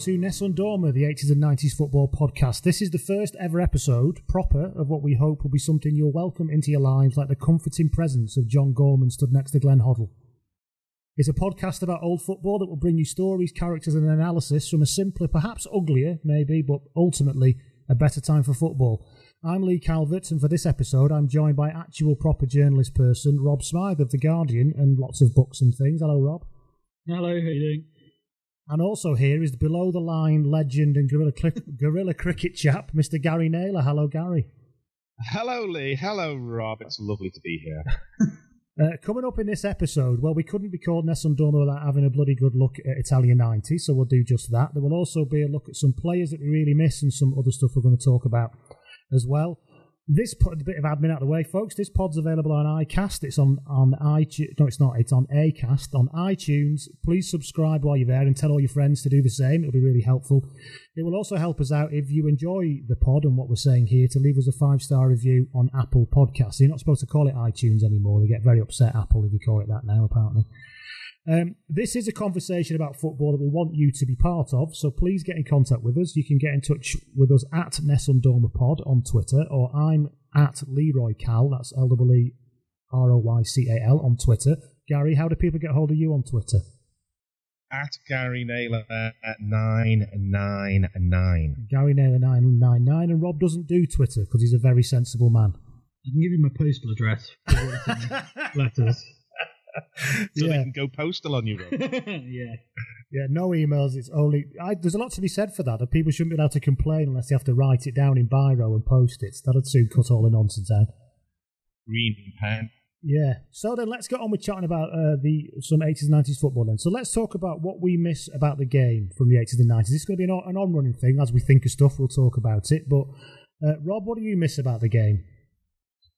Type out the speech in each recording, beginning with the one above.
To Nessun Dorma, the 80s and 90s football podcast. This is the first ever episode, proper, of what we hope will be something you'll welcome into your lives like the comforting presence of John Gorman stood next to Glenn Hoddle. It's a podcast about old football that will bring you stories, characters, and analysis from a simpler, perhaps uglier, maybe, but ultimately a better time for football. I'm Lee Calvert, and for this episode, I'm joined by actual proper journalist person Rob Smythe of The Guardian and lots of books and things. Hello, Rob. Hello, how you doing? And also here is the below the line legend and gorilla, cli- Guerilla Cricket chap, Mr. Gary Naylor. Hello, Gary. Hello, Lee. Hello, Rob. It's lovely to be here. Uh, coming up in this episode, well, we couldn't be called Nessun Dorma without having a bloody good look at Italia 90, so we'll do just that. There will also be a look at some players that we really miss and some other stuff we're going to talk about as well. This put a bit of admin out of the way, folks. This pod's available on iCast. It's on on iTunes. No, it's not. It's on Acast on iTunes. Please subscribe while you're there and tell all your friends to do the same. It'll be really helpful. It will also help us out if you enjoy the pod and what we're saying here to leave us a five star review on Apple Podcasts. You're not supposed to call it iTunes anymore. They get very upset, Apple, if you call it that now, apparently. Um, this is a conversation about football that we want you to be part of, so please get in contact with us. You can get in touch with us at Nessundorma Pod on Twitter, or I'm at Leroy Cal, that's L W E R O Y C A L on Twitter. Gary, how do people get hold of you on Twitter? At Gary Naylor at 999. Gary Naylor 999, and Rob doesn't do Twitter because he's a very sensible man. I can give you my postal address. for Letters. So Yeah. they can go postal on you, Rob. yeah. Yeah, no emails. It's only. I, there's a lot to be said for that. That people shouldn't be allowed to complain unless they have to write it down in biro and post it. That'd soon cut all the nonsense out. Green pen. Yeah. So then let's get on with chatting about uh, the some 80s and 90s football then. So let's talk about what we miss about the game from the 80s and 90s. It's going to be an, on- an on-running thing. As we think of stuff, we'll talk about it. But uh, Rob, what do you miss about the game?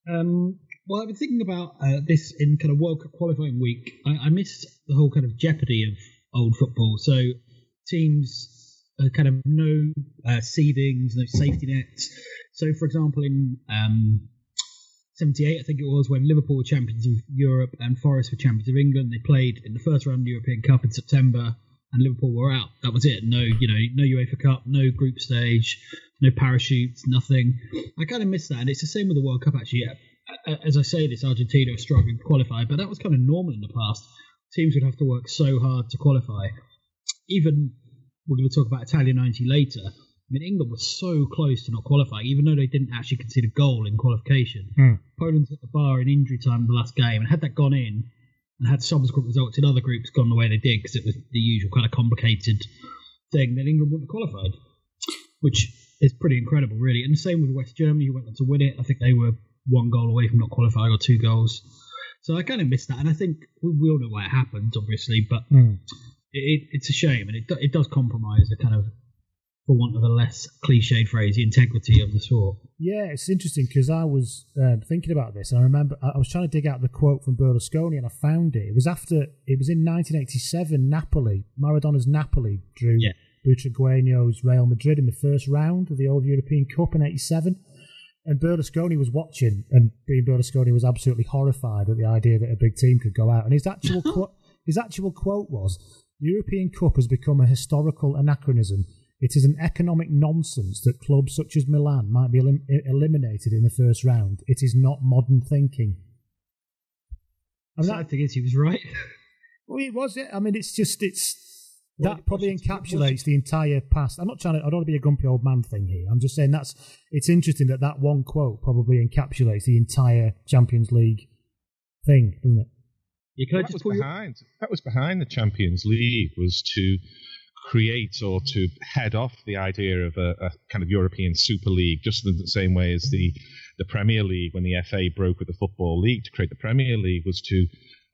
Um, well, I've been thinking about uh, this in kind of World Cup qualifying week. I, I missed the whole kind of jeopardy of old football. So teams uh, kind of no uh, seedings, no safety nets. So, for example, in um, 78, I think it was, when Liverpool were champions of Europe and Forest were champions of England, they played in the first round of the European Cup in September, and Liverpool were out. That was it. No, you know, no UEFA Cup, no group stage, no parachutes, nothing. I kind of miss that, and it's the same with the World Cup actually. A- As I say this, Argentina are struggling to qualify, but that was kind of normal in the past. Teams would have to work so hard to qualify. Even we're going to talk about Italia 90 later. I mean, England was so close to not qualifying, even though they didn't actually concede a goal in qualification. Hmm. Poland hit the bar in injury time in the last game, and had that gone in, and had subsequent results in other groups gone the way they did, because it was the usual kind of complicated thing, then England wouldn't have qualified, which is pretty incredible, really. And the same with West Germany, who went on to win it. I think they were one goal away from not qualifying, or two goals. So I kind of missed that, and I think we, we all know why it happened, obviously, but it, it, it's a shame, and it, it does compromise the kind of, for want of a less cliched phrase, the integrity of the sport. Yeah, it's interesting because I was um, thinking about this, and I remember I I was trying to dig out the quote from Berlusconi, and I found it. It was after it was in 1987. Napoli, Maradona's Napoli drew Yeah. Butragueño's Real Madrid in the first round of the old European Cup in '87. And Berlusconi was watching, and being Berlusconi was absolutely horrified at the idea that a big team could go out. And his actual quote, his actual quote was, "The European Cup has become a historical anachronism. It is an economic nonsense that clubs such as Milan might be elim- eliminated in the first round. It is not modern thinking." And that, sad thing is, he was right. well, it was it. I mean, it's just it's that probably what's- what's- encapsulates the entire past. I'm not trying to. I don't want to be a grumpy old man thing here. I'm just saying that's. It's interesting that that one quote probably encapsulates the entire Champions League thing, doesn't it? You can I that just was pull you- behind. That was behind the Champions League was to create or to head off the idea of a, a kind of European Super League, just in the same way as the the Premier League when the FA broke with the Football League to create the Premier League was to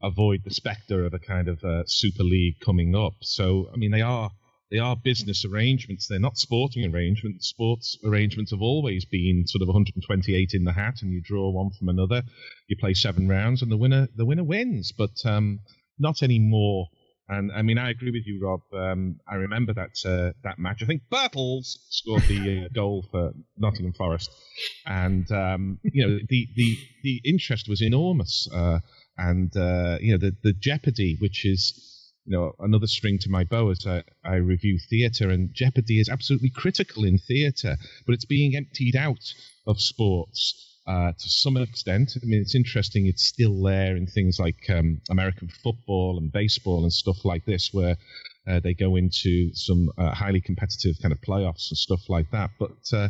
avoid the spectre of a kind of uh, Super League coming up. So I mean, they are they are business arrangements. They're not sporting arrangements. Sports arrangements have always been sort of 128 in the hat, and you draw one from another. You play seven rounds, and the winner the winner wins. But um, not anymore. And I mean, I agree with you, Rob. Um, I remember that uh, that match. I think Birtles scored the uh, goal for Nottingham Forest, and um, you know the, the the interest was enormous, uh, and uh, you know the the jeopardy, which is you know another string to my bow as I, I review theatre, and jeopardy is absolutely critical in theatre, but it's being emptied out of sports uh, to some extent. I mean, it's interesting, it's still there in things like um, American football and baseball and stuff like this, where uh, they go into some uh, highly competitive kind of playoffs and stuff like that. But uh,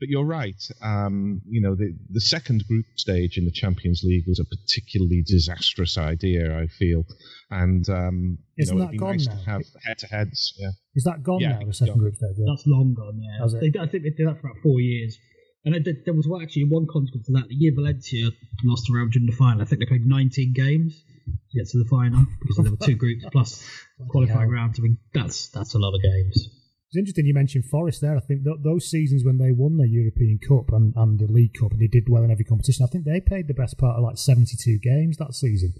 but you're right. Um, you know, the the second group stage in the Champions League was a particularly disastrous idea. I feel, and um, Isn't know, that it'd be gone nice now? to have head-to-heads. Yeah. Is that gone Yeah, now? The second gone. group stage. Yeah. That's long gone, yeah. They, I think they did that for about four years. And it, there was actually one consequence of that. The year Valencia lost to Real Madrid in the final, I think they played 19 games to get to the final because there were two groups plus qualifying hell. rounds. I mean, that's that's a lot of games. It's interesting you mentioned Forest there. I think th- those seasons when they won the European Cup and, and the League Cup and they did well in every competition, I think they played the best part of like 72 games that season.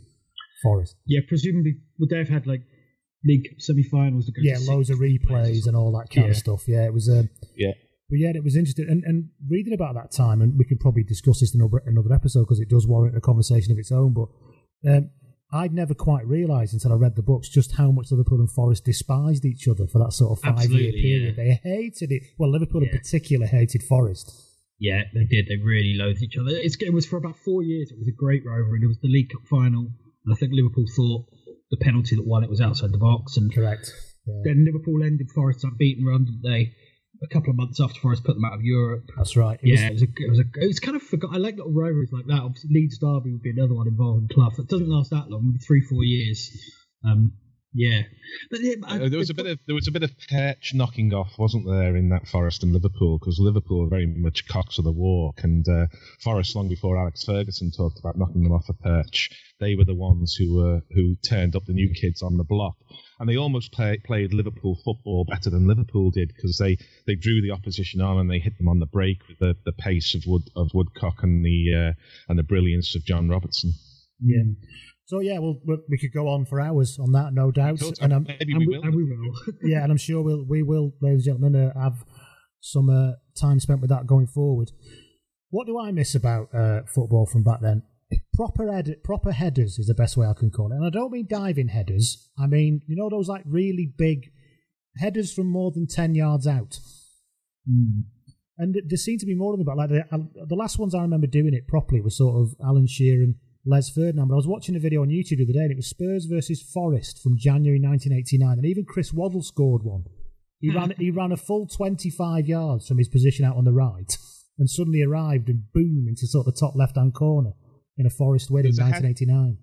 Forest. Yeah, presumably would they have had like league semi-finals? To go Yeah, to loads of replays and all that kind of stuff. Yeah, it was. Um, Yeah. But yeah, it was interesting. And, and reading about that time, and we could probably discuss this in another, another episode because it does warrant a conversation of its own. But um, I'd never quite realised until I read the books just how much Liverpool and Forest despised each other for that sort of five year period. yeah. They hated it. Well, Liverpool in particular hated Forest. Yeah, they did. They really loathed each other. It's, it was for about four years. It was a great rivalry. It was the League Cup final, and I think Liverpool thought the penalty that won it was outside the box. And Correct. Yeah, then Liverpool ended Forest's unbeaten run, didn't they? A couple of months after Forest put them out of Europe. that's right. It was- Yeah, it was a, it was a, it was kind of forgot. I like little rivalries like that. Obviously, Leeds Derby would be another one involving Clough. It doesn't last that long, three, four years. Um, yeah, but yeah, I- Uh, there was a bit of there was a bit of perch knocking off, wasn't there, in that Forest and Liverpool? Because Liverpool were very much cocks of the walk, and uh, Forest, long before Alex Ferguson talked about knocking them off a perch, they were the ones who were who turned up the new kids on the block, and they almost play, played Liverpool football better than Liverpool did because they, they drew the opposition on and they hit them on the break with the, the pace of Wood of Woodcock and the uh, and the brilliance of John Robertson. yeah. So yeah, well, we could go on for hours on that, no doubt. And I'm, maybe and we we, will. and we will. yeah, and I'm sure we'll we will, ladies and gentlemen, uh, have some uh, time spent with that going forward. What do I miss about uh, football from back then? Proper head, proper headers is the best way I can call it, and I don't mean diving headers. I mean you know those like really big headers from more than ten yards out. Mm-hmm. And there seem to be more of them. But like the, the last ones I remember doing it properly was sort of Alan Shearer and Les Ferdinand. But I was watching a video on YouTube the other day, and it was Spurs versus Forest from January 1989, and even Chris Waddle scored one. He ran he ran a full 25 yards from his position out on the right, and suddenly arrived and boom into sort of the top left hand corner in a Forest win in There's a head- 1989.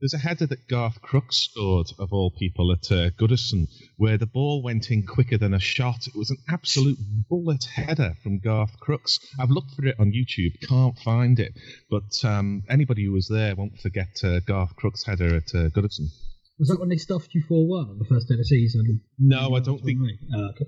There's a header that Garth Crooks scored, of all people, at uh, Goodison, where the ball went in quicker than a shot. It was an absolute bullet header from Garth Crooks. I've looked for it on YouTube, can't find it, but um, anybody who was there won't forget uh, Garth Crooks' header at uh, Goodison. Was that when they stuffed you 4 1 on the first day of the season? No, I don't think. Oh, okay.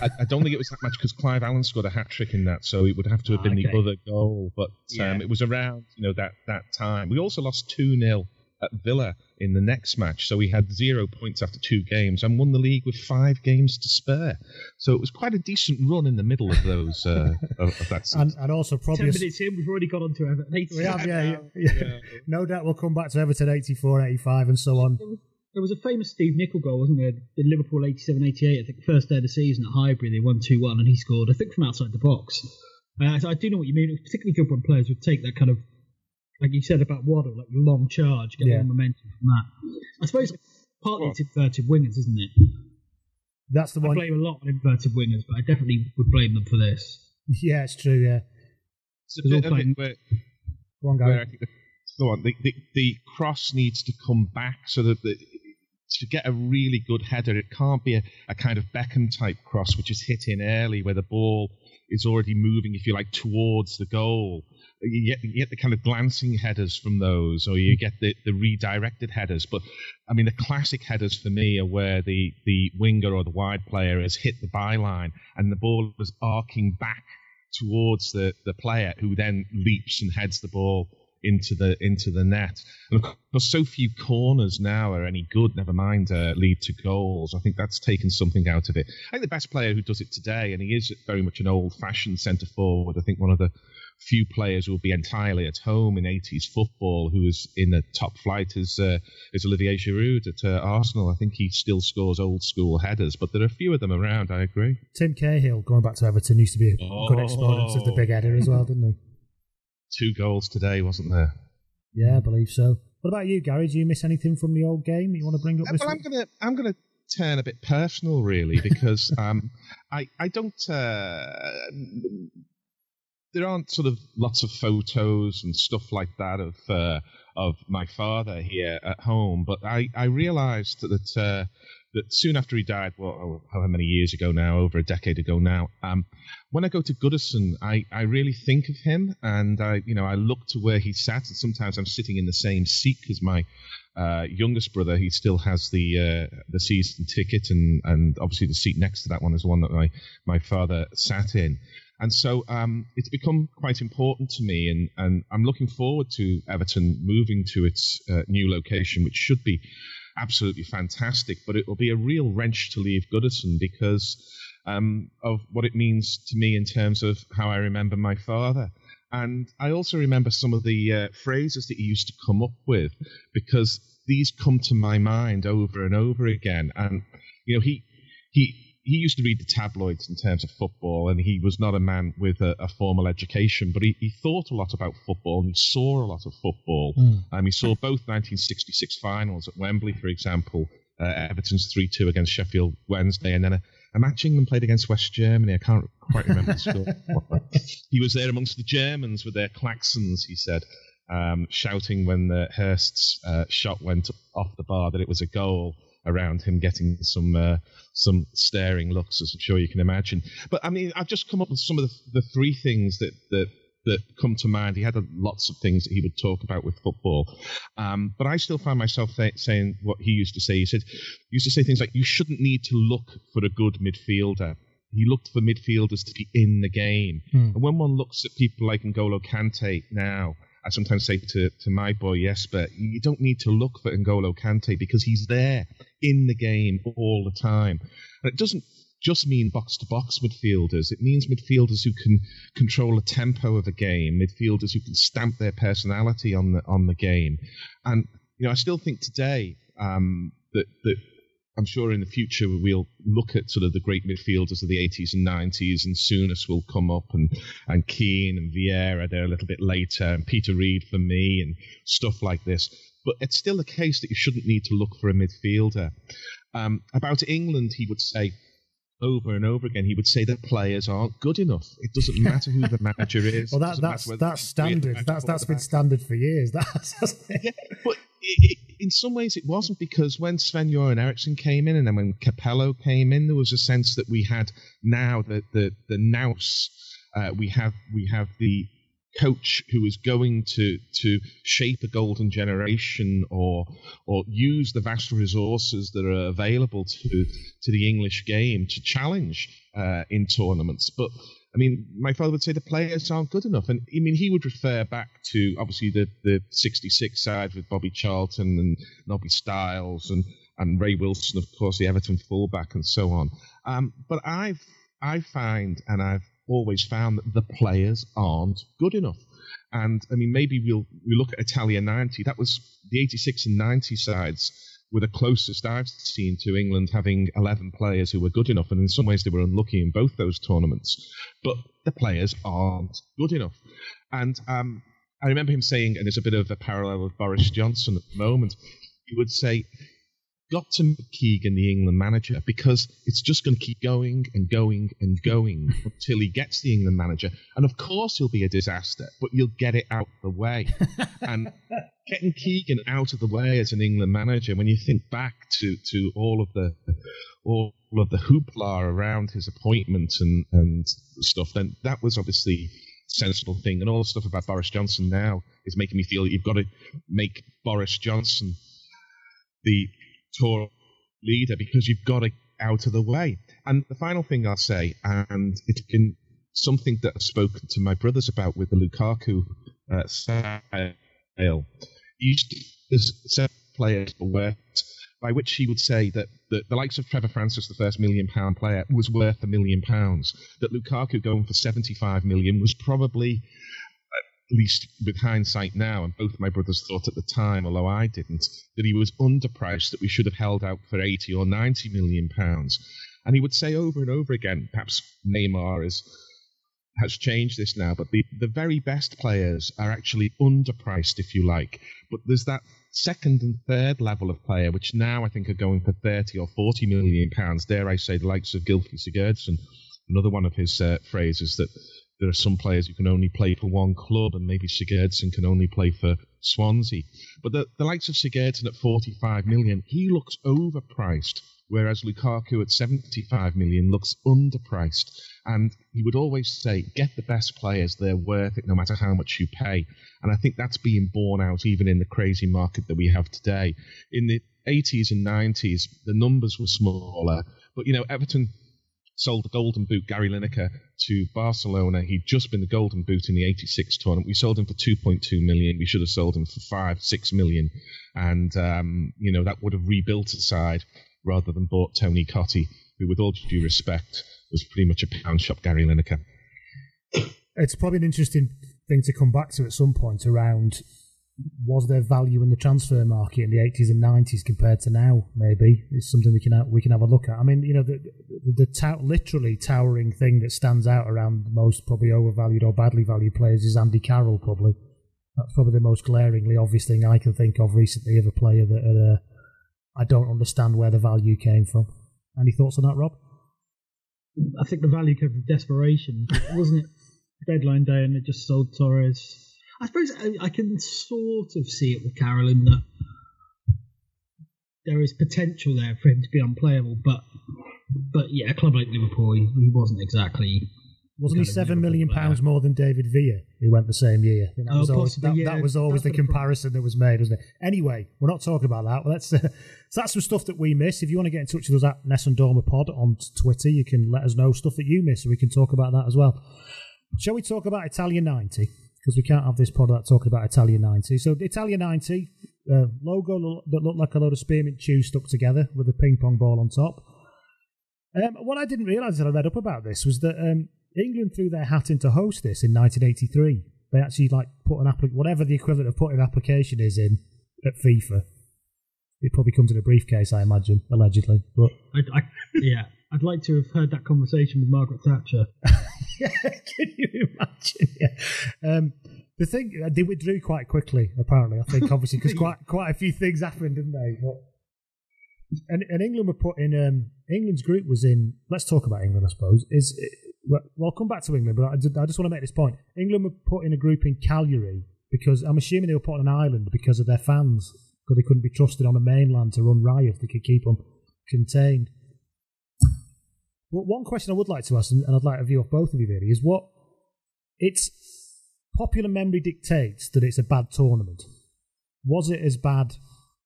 I, I don't think it was that much because Clive Allen scored a hat trick in that, so it would have to have Ah, been the other goal. But Yeah. um, it was around you know that that time. We also lost two 0 at Villa in the next match, so we had zero points after two games and won the league with five games to spare. So it was quite a decent run in the middle of those uh, of, of that season. And, and also probably 10 a s- minutes in, we've already got on to Everton. we have, yeah, yeah, yeah. no doubt we'll come back to Everton 84, 85 and so on. There was, a famous Steve Nicol goal, wasn't there? The Liverpool 87 88, I think, the first day of the season at Highbury, they won 2 1, and he scored, I think, from outside the box. Uh, so I do know what you mean. It was particularly good when players would take that kind of, like you said about Waddle, like long charge, get Yeah. more momentum from that. I suppose partly it's inverted wingers, isn't it? That's the one. I one. blame a lot on inverted wingers, but I definitely would blame them for this. Yeah, it's true. Yeah, It's a bit all of it playing- where, go on, where I Gary. think the, go on, the, the, the cross needs to come back so that the, to get a really good header, it can't be a, a kind of Beckham type cross which is hit in early where the ball is already moving, if you like, towards the goal. you get, you get the kind of glancing headers from those, or you get the, the redirected headers. But I mean, the classic headers for me are where the, the winger or the wide player has hit the byline and the ball is arcing back towards the, the player who then leaps and heads the ball into the into the net. And of course, so few corners now are any good. Never mind uh, lead to goals. I think that's taken something out of it. I think the best player who does it today, and he is very much an old-fashioned centre forward. I think one of the few players who will be entirely at home in 80s football who is in the top flight is uh, is Olivier Giroud at uh, Arsenal. I think he still scores old school headers, but there are a few of them around. I agree. Tim Cahill, going back to Everton, used to be a oh. good exponent of the big header as well, didn't he? Two goals today, wasn't there? Yeah, I believe so. What about you, Gary? Do you miss anything from the old game you want to bring up? well, I'm gonna I'm gonna turn a bit personal, really, because um, I I don't. Uh, there aren't sort of lots of photos and stuff like that of uh, of my father here at home, but I I realised that. That soon after he died, well, however many years ago now, over a decade ago now, um, when I go to Goodison, I, I really think of him, and I, you know, I look to where he sat, and sometimes I'm sitting in the same seat as my uh, youngest brother. He still has the uh, the season ticket, and and obviously the seat next to that one is the one that my my father sat in. And so um, it's become quite important to me, and, and I'm looking forward to Everton moving to its uh, new location, which should be absolutely fantastic. But it will be a real wrench to leave Goodison because um, of what it means to me in terms of how I remember my father. And I also remember some of the uh, phrases that he used to come up with because these come to my mind over and over again. And you know, he he he used to read the tabloids in terms of football, and he was not a man with a, a formal education, but he, he, thought a lot about football and he saw a lot of football. Mm. Um, he saw both 1966 finals at Wembley, for example, uh, Everton's 3 2 against Sheffield Wednesday, and then a, a match England played against West Germany. I can't quite remember the score. he was there amongst the Germans with their klaxons, he said. Um, shouting when the Hurst's uh, shot went off the bar that it was a goal around him getting some uh, some staring looks, as I'm sure you can imagine. But I mean, I've just come up with some of the, the three things that that that come to mind. He had a, lots of things that he would talk about with football, um, but I still find myself th- saying what he used to say. He said, he used to say things like, "You shouldn't need to look for a good midfielder." He looked for midfielders to be in the game, mm. and when one looks at people like N'Golo Kante now I sometimes say to, to my boy Jesper, you don't need to look for N'Golo Kante because he's there in the game all the time. And it doesn't just mean box to box midfielders. It means midfielders who can control the tempo of a game, midfielders who can stamp their personality on the on the game. And you know, I still think today um, that that I'm sure in the future we'll look at sort of the great midfielders of the 80s and 90s, and Souness will come up, and and Keane and Vieira there a little bit later, and Peter Reid for me, and stuff like this. But it's still the case that you shouldn't need to look for a midfielder. Um, about England, he would say over and over again, he would say that players aren't good enough. It doesn't matter who the manager is. well, that, that's that's standard. That's that's been standard for years. That's yeah, but it, in some ways it wasn't because when Sven Göran Eriksson came in and then when Capello came in, there was a sense that we had now the the the nous. Uh, we have we have the coach who is going to to shape a golden generation or or use the vast resources that are available to to the English game to challenge uh, in tournaments. But I mean, my father would say the players aren't good enough. And I mean, he would refer back to obviously the, the 66 side with Bobby Charlton and Nobby Stiles and, and Ray Wilson, of course, the Everton fullback and so on. Um, but I've, I find, and I've always found that the players aren't good enough. And I mean, maybe we'll we look at Italia 90. That was the 86 and 90 sides were the closest I've seen to England having 11 players who were good enough. And in some ways, they were unlucky in both those tournaments. But the players aren't good enough. And um, I remember him saying, and there's a bit of a parallel with Boris Johnson at the moment, he would say, got to make Keegan the England manager because it's just going to keep going and going and going until he gets the England manager. And of course, he'll be a disaster, but you'll get it out the way. and getting Keegan out of the way as an England manager, when you think back to, to all of the all of the hoopla around his appointment and, and stuff, then that was obviously a sensible thing. And all the stuff about Boris Johnson now is making me feel that you've got to make Boris Johnson the Tory leader because you've got to out of the way. And the final thing I'll say, and it's been something that I've spoken to my brothers about with the Lukaku uh, sale. There's seven players worth, by which he would say that the, the likes of Trevor Francis, the first million pound player, was worth a million pounds. That Lukaku going for 75 million was probably at least with hindsight now, and both my brothers thought at the time, although I didn't, that he was underpriced, that we should have held out for 80 or 90 million pounds. And he would say over and over again, perhaps Neymar is has changed this now, but the, the very best players are actually underpriced, if you like. But there's that second and third level of player, which now I think are going for 30 or 40 million pounds. Dare I say, the likes of Gylfi Sigurdsson. Another one of his uh, phrases that there are some players who can only play for one club, and maybe Sigurdsson can only play for Swansea. But the, the likes of Sigurdsson at 45 million, he looks overpriced, whereas Lukaku at 75 million looks underpriced. And he would always say, get the best players, they're worth it no matter how much you pay. And I think that's being borne out even in the crazy market that we have today. In the 80s and 90s, the numbers were smaller, but you know, Everton sold the Golden Boot Gary Lineker to Barcelona. He'd just been the Golden Boot in the '86 tournament. We sold him for 2.2 million. We should have sold him for five, six million, and um, you know that would have rebuilt the side rather than bought Tony Cottee, who, with all due respect, was pretty much a pound shop Gary Lineker. It's probably an interesting thing to come back to at some point around was there value in the transfer market in the 80s and 90s compared to now? Maybe it's something we can have, we can have a look at. I mean, you know, the the, the literally towering thing that stands out around most probably overvalued or badly valued players is Andy Carroll. Probably that's probably the most glaringly obvious thing I can think of recently of a player that uh, I don't understand where the value came from. Any thoughts on that, Rob? I think the value came from desperation, wasn't it? Deadline day, and they just sold Torres I suppose I, I, can sort of see it with Carolyn that there is potential there for him to be unplayable, but but yeah, a club like Liverpool, he, he wasn't exactly. Wasn't he seven million pounds more than David Villa, who went the same year? That, oh, was always, that, yeah, that was always the comparison that was made, wasn't it? Anyway, we're not talking about that. Let's. Uh, so that's some stuff that we miss. If you want to get in touch with us at Nessun Dorma Pod on Twitter, you can let us know stuff that you miss, so we can talk about that as well. Shall we talk about Italia 90? because we can't have this pod without talking about Italia 90. So, Italia 90 uh, logo that looked like a load of spearmint chews stuck together with a ping pong ball on top. Um, what I didn't realise that I read up about this was that um, England threw their hat in to host this in 1983. They actually like put an application, whatever the equivalent of putting an application is in at FIFA. It probably comes in a briefcase, I imagine, allegedly. But I, I, yeah, I'd like to have heard that conversation with Margaret Thatcher. yeah, can you imagine? Yeah. Um, the thing they withdrew quite quickly, apparently. I think obviously because quite quite a few things happened, didn't they? But and, and England were put in. Um, England's group was in. Let's talk about England, I suppose. Is well, I'll come back to England, but I just, I just want to make this point. England were put in a group in Cagliari because I'm assuming they were put on an island because of their fans, because they couldn't be trusted on the mainland to run riot. They could keep them contained. Well, one question I would like to ask, and I'd like a view of both of you really, is what it's popular memory dictates that it's a bad tournament. Was it as bad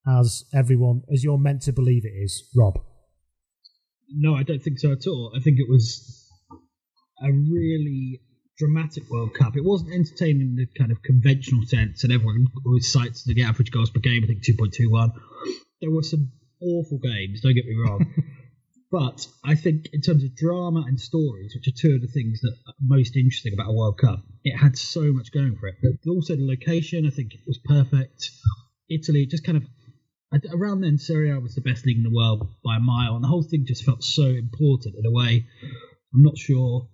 as everyone, as you're meant to believe it is, Rob? No, I don't think so at all. I think it was a really dramatic World Cup. It wasn't entertaining in the kind of conventional sense, and everyone always cites the average goals per game, I think 2.21. There were some awful games, don't get me wrong. But I think in terms of drama and stories, which are two of the things that are most interesting about a World Cup, it had so much going for it. But also the location, I think it was perfect. Italy, just kind of around then, Serie A was the best league in the world by a mile, and the whole thing just felt so important in a way. I'm not sure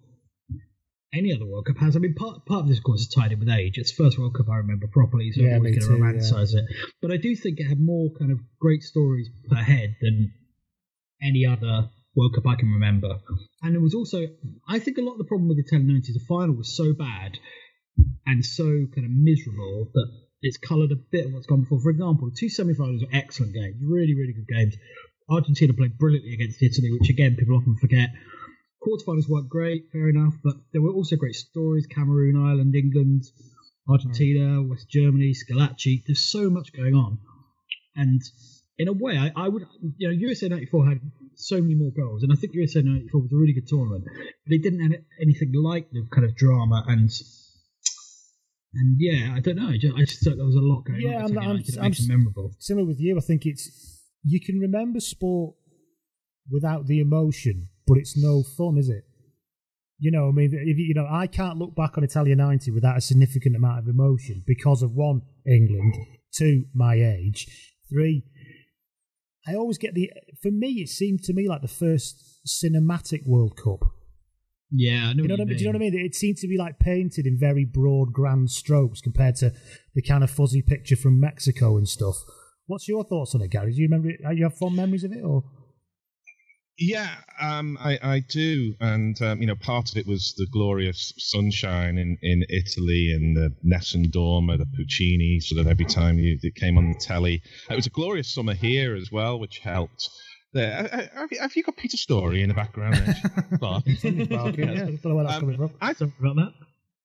any other World Cup has. I mean, part part of this, of course, is tied in with age. It's the first World Cup I remember properly, so yeah, I'm always going to romanticize yeah. it. But I do think it had more kind of great stories per head than any other World Cup I can remember. And it was also, I think a lot of the problem with the 1090s, the final was so bad and so kind of miserable that it's coloured a bit of what's gone before. For example, two semi-finals were excellent games, really, really good games. Argentina played brilliantly against Italy, which again people often forget. quarterfinals weren't great, fair enough, but there were also great stories: Cameroon, Ireland, England, Argentina, West Germany, Schillaci. There's so much going on, and in a way, I, I would, you know, USA '94 had so many more goals, and I think USA '94 was a really good tournament, but it didn't have anything like the kind of drama and. And yeah, I don't know. I just, I just thought there was a lot going Yeah, on. I'm, I'm- I'm, I'm- memorable. Similar with you, I think it's you can remember sport without the emotion, but it's no fun, is it? You know, I mean, if you you know, I can't look back on Italia '90 without a significant amount of emotion because of one, England, two, my age, three. I always get the. For me, it seemed to me like the first cinematic World Cup. Yeah, I know You know what what I mean? Do you know what I mean? It seemed to be like painted in very broad, grand strokes compared to the kind of fuzzy picture from Mexico and stuff. What's your thoughts on it, Gary? Do you remember? It? You have fond memories of it, or Yeah, um, I, I do, and um, you know, part of it was the glorious sunshine in, in Italy and the Nessun Dorma, the Puccini, sort of every time you it came on the telly. It was a glorious summer here as well, which helped. There, Uh, uh, have you, have you got Peter Story in the background? There? Bob? yeah, I don't know where that's Um, coming from. I, Sorry about that.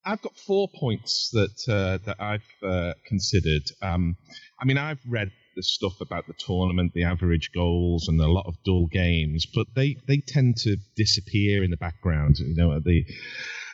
I've got four points that uh, that I've uh, considered. Um, I mean, I've read the stuff about the tournament, the average goals, and a lot of dull games, but they, they tend to disappear in the background. You know, the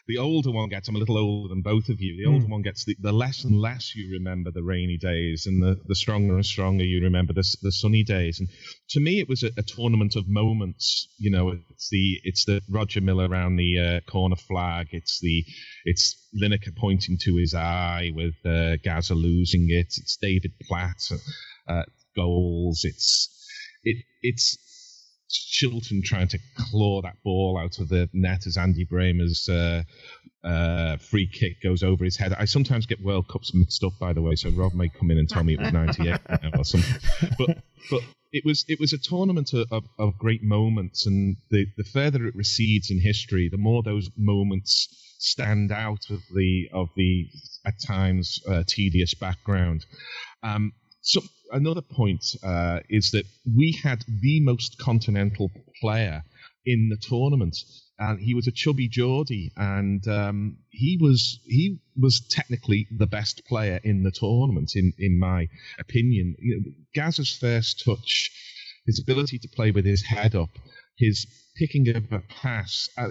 the older one gets. I'm a little older than both of you. The older one gets. The, the less and less you remember the rainy days, and the, the stronger and stronger you remember the, the sunny days. And to me, it was a, a tournament of moments. You know, it's the it's the Roger Milla around the uh, corner flag. It's the it's Lineker pointing to his eye with uh, Gaza losing it. It's David Platt uh, goals. It's it it's Shilton trying to claw that ball out of the net as Andy Brehme's uh, uh, free kick goes over his head. I sometimes get World Cups mixed up, by the way, so Rob may come in and tell me it was 98 or something. But but it was it was a tournament of, of, great moments, and the, the further it recedes in history, the more those moments stand out of the of the at times uh, tedious background. Um, so another point uh, is that we had the most continental player in the tournament, and he was a chubby Geordie, and um, he was he was technically the best player in the tournament, in in my opinion. You know, first touch, his ability to play with his head up, his picking up a pass, uh,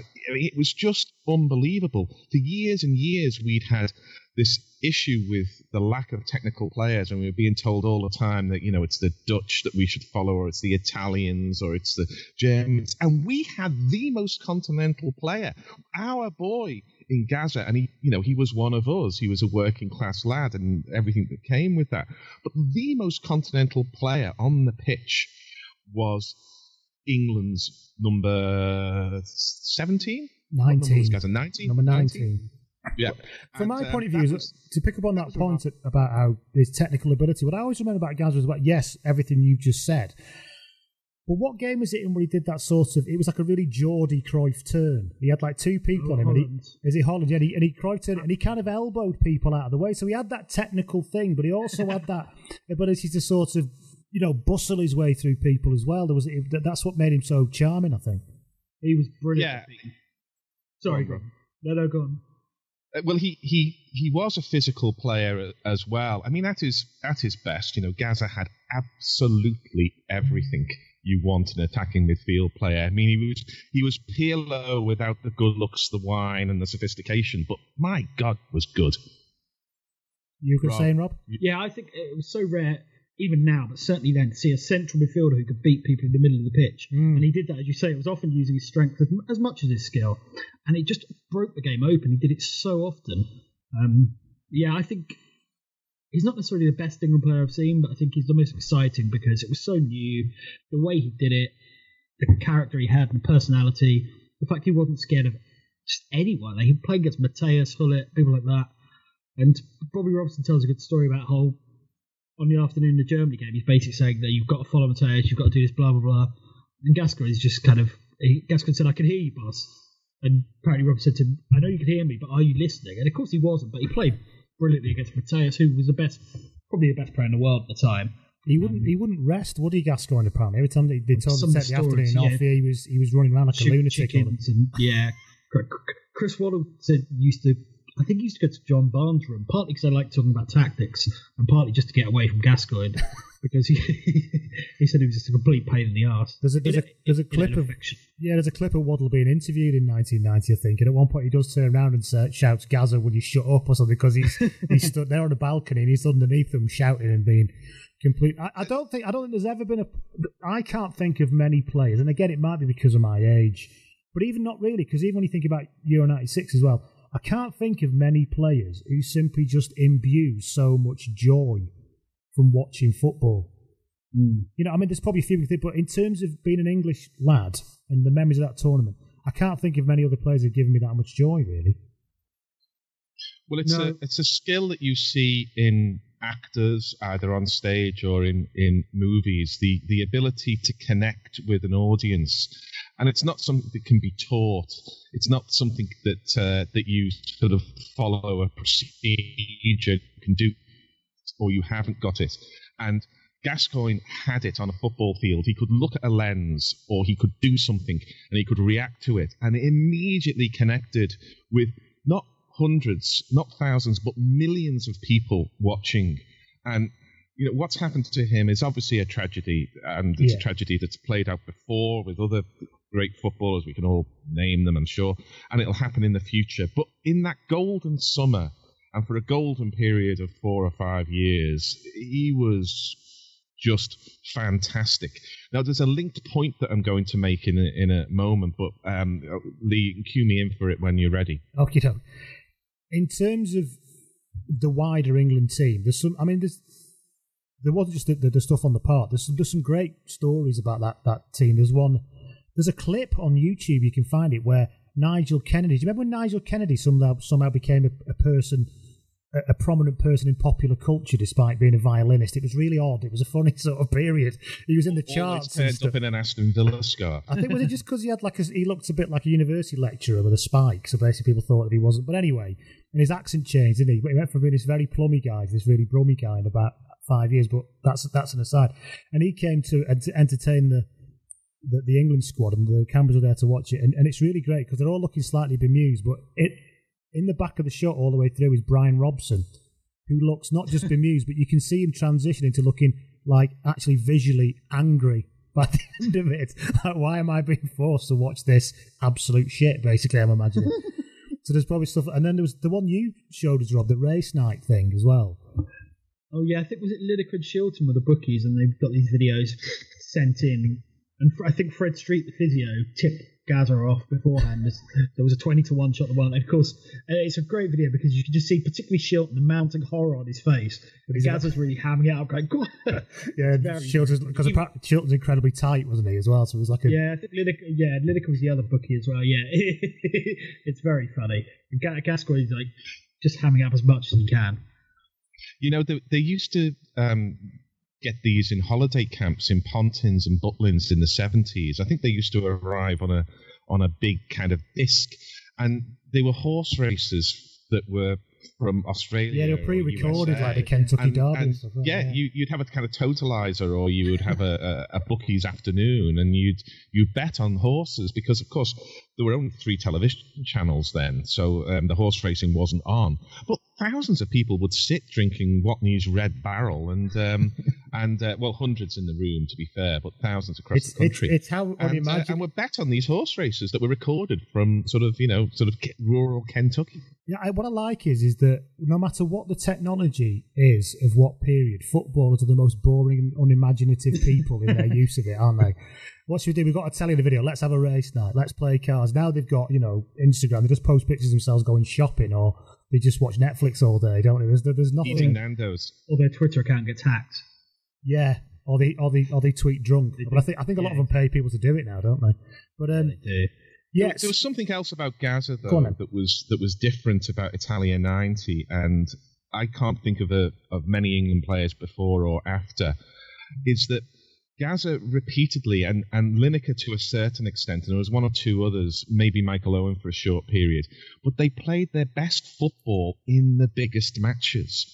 was just unbelievable. For years and years, we'd had this issue with the lack of technical players, and we were being told all the time that you know it's the Dutch that we should follow, or it's the Italians, or it's the Germans, and we had the most continental player, our boy in Gaza, and he, you know, he was one of us. He was a working class lad, and everything that came with that. But the most continental player on the pitch was England's number seventeen. Nineteen, Gaza nineteen. number nineteen. Yeah. From And, my um, point of view, was- to pick up on that was point about how his technical ability, what I always remember about Gaz was about, yes, everything you've just said. But what game was it in where he did that sort of? It was like a really Geordie Cruyff turn. He had like two people Oh, on him. And he, is it Holland? Yeah, and he, and he Cruyff turned, and he kind of elbowed people out of the way. So he had that technical thing, but he also had that ability to sort of, you know, bustle his way through people as well. There was that- that's what made him so charming, I think. He was brilliant. Yeah. I. Sorry, Go go on, on. No, no, go on. Uh, Well, he, he he was a physical player as well. I mean, at his at his best, you know, Gaza had absolutely everything you want an attacking midfield player. I mean, he was he was Pirlo without the good looks, the wine, and the sophistication. But my God, was good. You were Rob. saying, Rob? Yeah, I think it was so rare, even now, but certainly then, to see a central midfielder who could beat people in the middle of the pitch. Mm. And he did that, as you say, it was often using his strength as, as much as his skill. And it just broke the game open. He did it so often. Um, yeah, I think he's not necessarily the best England player I've seen, but I think he's the most exciting because it was so new. The way he did it, the character he had, and the personality, the fact he wasn't scared of just anyone. Like, he played against Matthäus, Gullit, people like that. And Bobby Robson tells a good story about how on the afternoon of the Germany game, he's basically saying that you've got to follow Matthäus, you've got to do this, blah, blah, blah. And Gascoigne is just kind of, he, Gascoigne said, I can hear you, boss. And apparently Rob said to him, I know you can hear me, but are you listening? And of course he wasn't, but he played brilliantly against Matthäus, who was the best, probably the best player in the world at the time. He wouldn't. he wouldn't rest, would he, Gascoigne? Apparently, every time they, they told him to take the stories, afternoon yeah. off, he was he was running around like a lunatic. and yeah. Chris Waddle said used to. I think he used to go to John Barnes' room, partly because I like talking about tactics, and partly just to get away from Gascoigne, because he he said he was just a complete pain in the arse. There's a there's a there's a clip of yeah, there's a clip of Waddle being interviewed in 1990, I think, and at one point he does turn around and sa- shouts, "Gaza, will you shut up?" or something because he's he's stood there on a balcony and he's underneath them shouting and being complete. I, I don't think I don't think there's ever been a. I can't think of many players, and again, it might be because of my age, but even not really, because even when you think about Euro '96 as well, I can't think of many players who simply just imbue so much joy from watching football. Hmm. You know, I mean, there's probably a few, but in terms of being an English lad and the memories of that tournament, I can't think of many other players who've given me that much joy, really. Well, it's No. a it's a skill that you see in actors, either on stage or in in movies. The the ability to connect with an audience, and it's not something that can be taught. It's not something that uh, that you sort of follow a procedure can do, or you haven't got it. And Gascoigne had it on a football field. He could look at a lens, or he could do something, and he could react to it, and it immediately connected with not hundreds, not thousands, but millions of people watching. And you know what's happened to him is obviously a tragedy, and it's Yeah. a tragedy that's played out before with other great footballers. We can all name them, I'm sure, and it'll happen in the future. But in that golden summer, and for a golden period of four or five years, he was just fantastic. Now, there's a linked point that I'm going to make in a, in a moment, but um, Lee, cue me in for it when you're ready. Okay, doke. In terms of the wider England team, there's some. I mean, there's there wasn't just the, the, the stuff on the part. There's some, there's some great stories about that that team. There's one. There's a clip on YouTube. You can find it where Nigel Kennedy. Do you remember when Nigel Kennedy somehow somehow became a, a person, a, a prominent person in popular culture, despite being a violinist? It was really odd. It was a funny sort of period. He was in the Always charts. and turned up in an Aston Villa scarf. I think was it just because he had like a, he looked a bit like a university lecturer with a spike, so basically people thought that he wasn't. But anyway, and his accent changed, didn't he? He went from being this very plummy guy to this really brummy guy in about five years. But that's that's an aside. And he came to ent- entertain the, the the England squad, and the cameras are there to watch it, and, and it's really great because they're all looking slightly bemused. But it in the back of the shot all the way through is Brian Robson, who looks not just bemused, but you can see him transition into looking like actually visually angry by the end of it. Like, why am I being forced to watch this absolute shit? Basically, I'm imagining. so there's probably stuff, and then there was the one you showed us, Rob, the race night thing as well. Oh yeah, I think was it Lineker and Shilton were the bookies, and they've got these videos sent in. And fr- I think Fred Street, the physio, tipped Gaza off beforehand. There was a twenty to one shot. The one, and of course, it's a great video because you can just see, particularly Shilton, the mounting horror on his face. But Is it- Gaza's really hamming it up, going, "Go on." Yeah, Very- Shilton's because You- Shilton's incredibly tight, wasn't he, as well? So it was like a Yeah, I think Lineker, yeah, Lineker was the other bookie as well. Yeah, it's very funny. And Ga- Gascoigne's like just hamming up as much as he can. You know, they, they used to um, get these in holiday camps in Pontins and Butlins in the 70s. I think they used to arrive on a on a big kind of disc, and they were horse races that were from Australia. yeah, they're pre-recorded USA. like the Kentucky and, Derby. and stuff, weren't yeah. You, you'd have a kind of totalizer, or you would have a, a, a bookie's afternoon, and you'd you bet on horses because, of course, there were only three television channels then, so um, the horse racing wasn't on. But thousands of people would sit drinking Watney's Red Barrel, and um, and uh, well, hundreds in the room to be fair, but thousands across it's, the country. it's how and, uh, unimaginable. and would bet on these horse races that were recorded from sort of you know sort of rural Kentucky. Yeah, I, what I like is is that no matter what the technology is of what period, footballers are the most boring and unimaginative people in their use of it, aren't they? What should we do? We've got to tell you the video. Let's have a race night. Let's play cars. Now they've got you know Instagram. They just post pictures of themselves going shopping, or they just watch Netflix all day, don't they? There's there's nothing. Eating Nando's. Or their Twitter account gets hacked. Yeah, or they or they or they tweet drunk. They But I think I think a lot of them pay people to do it now, don't they? But um, They do. Yeah, There was something else about Gaza though that was that was different about Italia '90, and I can't think of a, of many England players before or after. Is that Gaza repeatedly and and Lineker to a certain extent, and there was one or two others, maybe Michael Owen for a short period, but they played their best football in the biggest matches.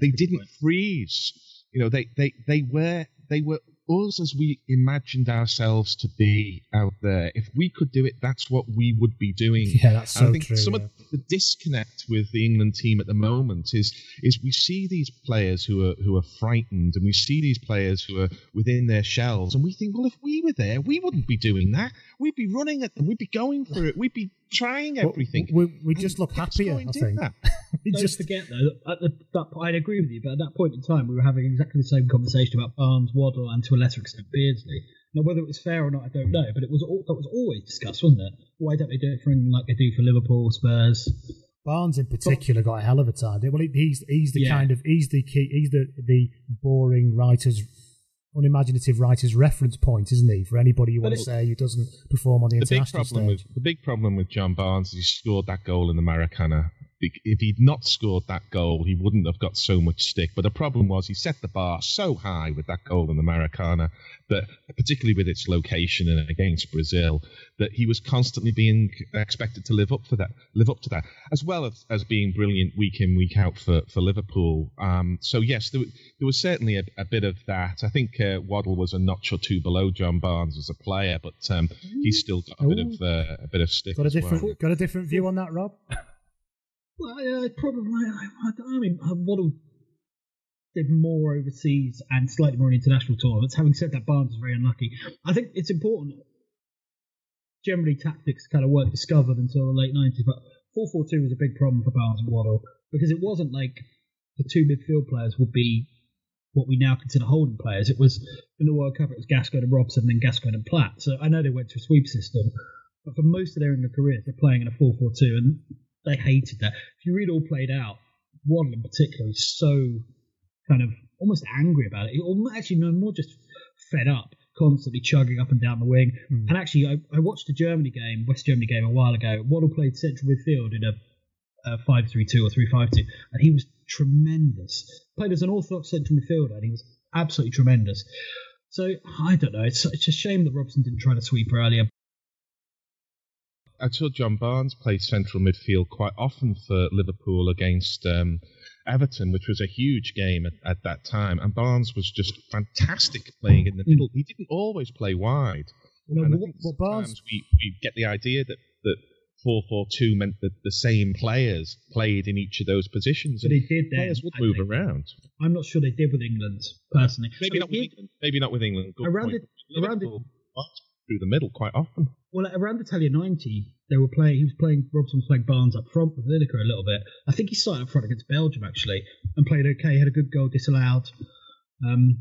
They didn't freeze. you know, they, they, they were they were us as we imagined ourselves to be out there. If we could do it, that's what we would be doing. Yeah, that's so I think true. some yeah. of the disconnect with the England team at the moment is is we see these players who are who are frightened, and we see these players who are within their shells, and we think, well, if we were there, we wouldn't be doing that. We'd be running at them. We'd be going for it. We'd be trying But everything. We, we just look happier, I think. that. We Don't just forget though, at the, that I'd agree with you, but at that point in time, we were having exactly the same conversation about Barnes, Waddle, and to a lesser extent Beardsley. Now, whether it was fair or not, I don't know, but it was all, that was always discussed, wasn't it? Why don't they do it for England like they do for Liverpool, Spurs? Barnes in particular got a hell of a time. Well, he's he's the Yeah. kind of he's the key he's the the boring writer's unimaginative writer's reference point, isn't he? For anybody you But want to say who doesn't perform on the, the big international problem stage. with the big problem with John Barnes is he scored that goal in the Maracana. If he'd not scored that goal, he wouldn't have got so much stick. But the problem was he set the bar so high with that goal in the Maracana that, particularly with its location and against Brazil, that he was constantly being expected to live up for that, live up to that, as well as, as being brilliant week in week out for for Liverpool. Um, so yes, there, there was certainly a, a bit of that. I think uh, Waddle was a notch or two below John Barnes as a player, but um, he's still got a bit of uh, a bit of stick. Got a as well. different got a different view on that, Rob? Well, yeah, probably. I, I mean, uh, Waddle did more overseas and slightly more in international tournaments. Having said that, Barnes was very unlucky. I think it's important. Generally, tactics kind of weren't discovered until the late 90s, but 4 4 2 was a big problem for Barnes and Waddle because it wasn't like the two midfield players would be what we now consider holding players. It was in the World Cup, it was Gascoigne and Robson, and then Gascoigne and Platt. So I know they went to a sweep system, but for most of their England careers, they're playing in a 4 4 2, and they hated that. If you read All Played Out, Waddle in particular is so kind of almost angry about it. Or actually, no, more just fed up, constantly chugging up and down the wing. Hmm. And actually, I, I watched a Germany game, West Germany game a while ago. Waddle played central midfield in a, a 5 3 2 or 3 5 2, and he was tremendous. Played as an orthodox central midfielder, and he was absolutely tremendous. So, I don't know. It's, it's a shame that Robson didn't try to sweep earlier. I saw John Barnes play central midfield quite often for Liverpool against um, Everton, which was a huge game at, at, that time. And Barnes was just fantastic playing in the middle. He didn't always play wide. I but- Barnes- sometimes we, we get the idea that that four four two meant that the same players played in each of those positions. But And he did then. players would I move think. around. I'm not sure they did with England, personally. Maybe I not mean, with England. Maybe not with England. Good Around point. it- around it- through the middle quite often. Well, around Italia 90, they were playing. He was playing. Robson was playing Barnes up front with Lineker a little bit. I think he started up front against Belgium actually, and played okay. Had a good goal disallowed. Um,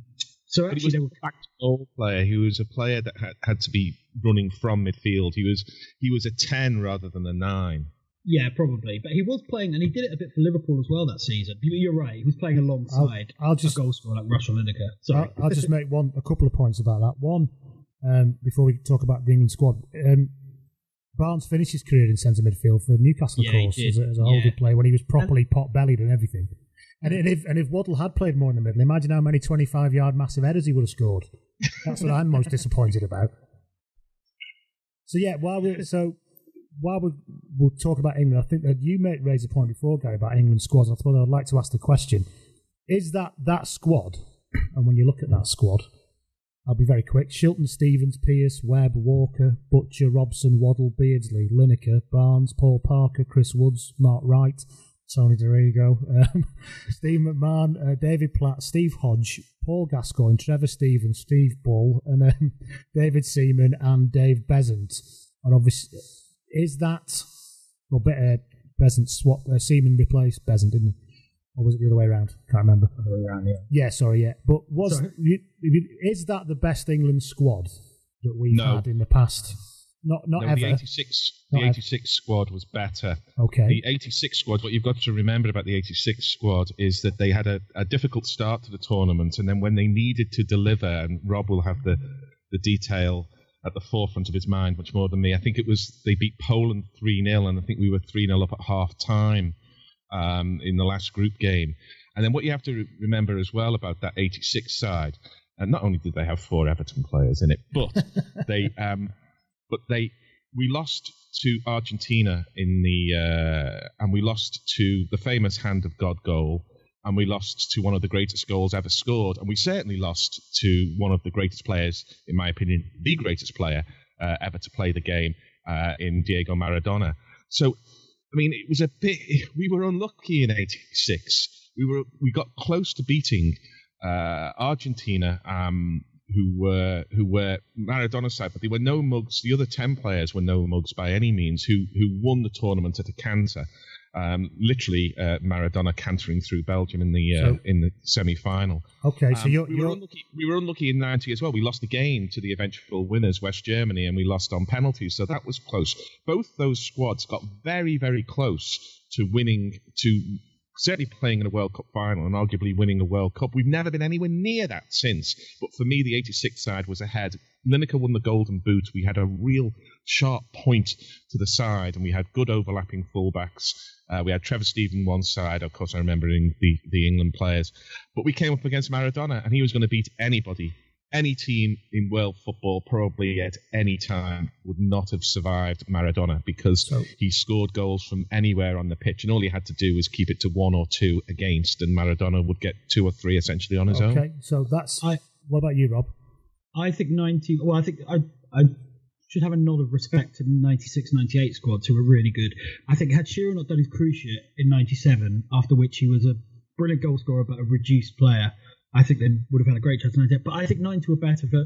so But he actually, was they a were. back goal player. He was a player that had, had to be running from midfield. He was he was a ten rather than a nine. Yeah, probably. But he was playing, and he did it a bit for Liverpool as well that season. You- You're right. He was playing alongside I'll, I'll just a goal scorer like Russell Lineker. Sorry. I'll, I'll just make one a couple of points about that. One, um, before we talk about the England squad, um, Barnes finished his career in centre midfield for Newcastle, of course, as a, as a Yeah. holding player when he was properly pot bellied and everything. And, and if and if Waddle had played more in the middle, imagine how many twenty-five yard massive headers he would have scored. That's what I'm most disappointed about. So yeah, while we so while we we'll talk about England, I think that you may raise a point before Gary about England squads. I thought I'd like to ask the question: Is that that squad? And when you look at that squad, I'll be very quick. Shilton, Stevens, Pearce, Webb, Walker, Butcher, Robson, Waddle, Beardsley, Lineker, Barnes, Paul Parker, Chris Woods, Mark Wright, Tony Dorigo, um, Steve McMahon, uh, David Platt, Steve Hodge, Paul Gascoigne, Trevor Stevens, Steve Bull, and um, David Seaman and Dave Beasant. And obviously, is that well? Better Beasant swap uh, Seaman replaced Beasant, didn't he? Or was it the other way around? Can't remember. around, yeah. Yeah, sorry, yeah. But was Sorry. you- you- is that the best England squad that we've No. had in the past? Not not No, ever. the 86 Not the ever. 86 squad was better. okay. The 86 squad, what you've got to remember about the 86 squad is that they had a, a difficult start to the tournament, and then when they needed to deliver, and Rob will have the, the detail at the forefront of his mind much more than me. I think it was they beat Poland 3 0, and I think we were 3 0 up at half time um, in the last group game. And then what you have to re- remember as well about that 86 side, and not only did they have four Everton players in it, but they um, but they we lost to Argentina in the uh, and we lost to the famous hand of God goal. and we lost to one of the greatest goals ever scored, and we certainly lost to one of the greatest players, in my opinion, the greatest player uh, ever to play the game uh, in Diego Maradona. So, I mean, it was a bit. We were unlucky in '86. We were we got close to beating uh, Argentina. Um, who were who were Maradona's side, but they were no mugs. The other ten players were no mugs by any means. Who who won the tournament at a canter, um, literally uh, Maradona cantering through Belgium in the uh, So- in the semi final. Okay, so Um, you're, we, were you're unlucky, we were unlucky in 90 as well. We lost the game to the eventual winners, West Germany, and we lost on penalties, so that was close. Both those squads got very, very close to winning, to certainly playing in a World Cup final and arguably winning a World Cup. We've never been anywhere near that since. But for me, the 86 side was ahead. Lineker won the Golden Boot. We had a real sharp point to the side, and we had good overlapping fullbacks. Uh, we had Trevor Steven one side, of course, I remember in the, the England players. But we came up against Maradona, and he was going to beat anybody. Any team in world football, probably at any time, would not have survived Maradona because So- he scored goals from anywhere on the pitch, and all he had to do was keep it to one or two against, and Maradona would get two or three essentially on his own. okay. So that's. I- what about you, Rob? I think 90. Well, I think I, I should have a nod of respect to the 96 98 squads who were really good. I think had Shearer not done his cruciate in 97, after which he was a brilliant goal scorer but a reduced player, I think they would have had a great chance in 98. But I think 90 were better for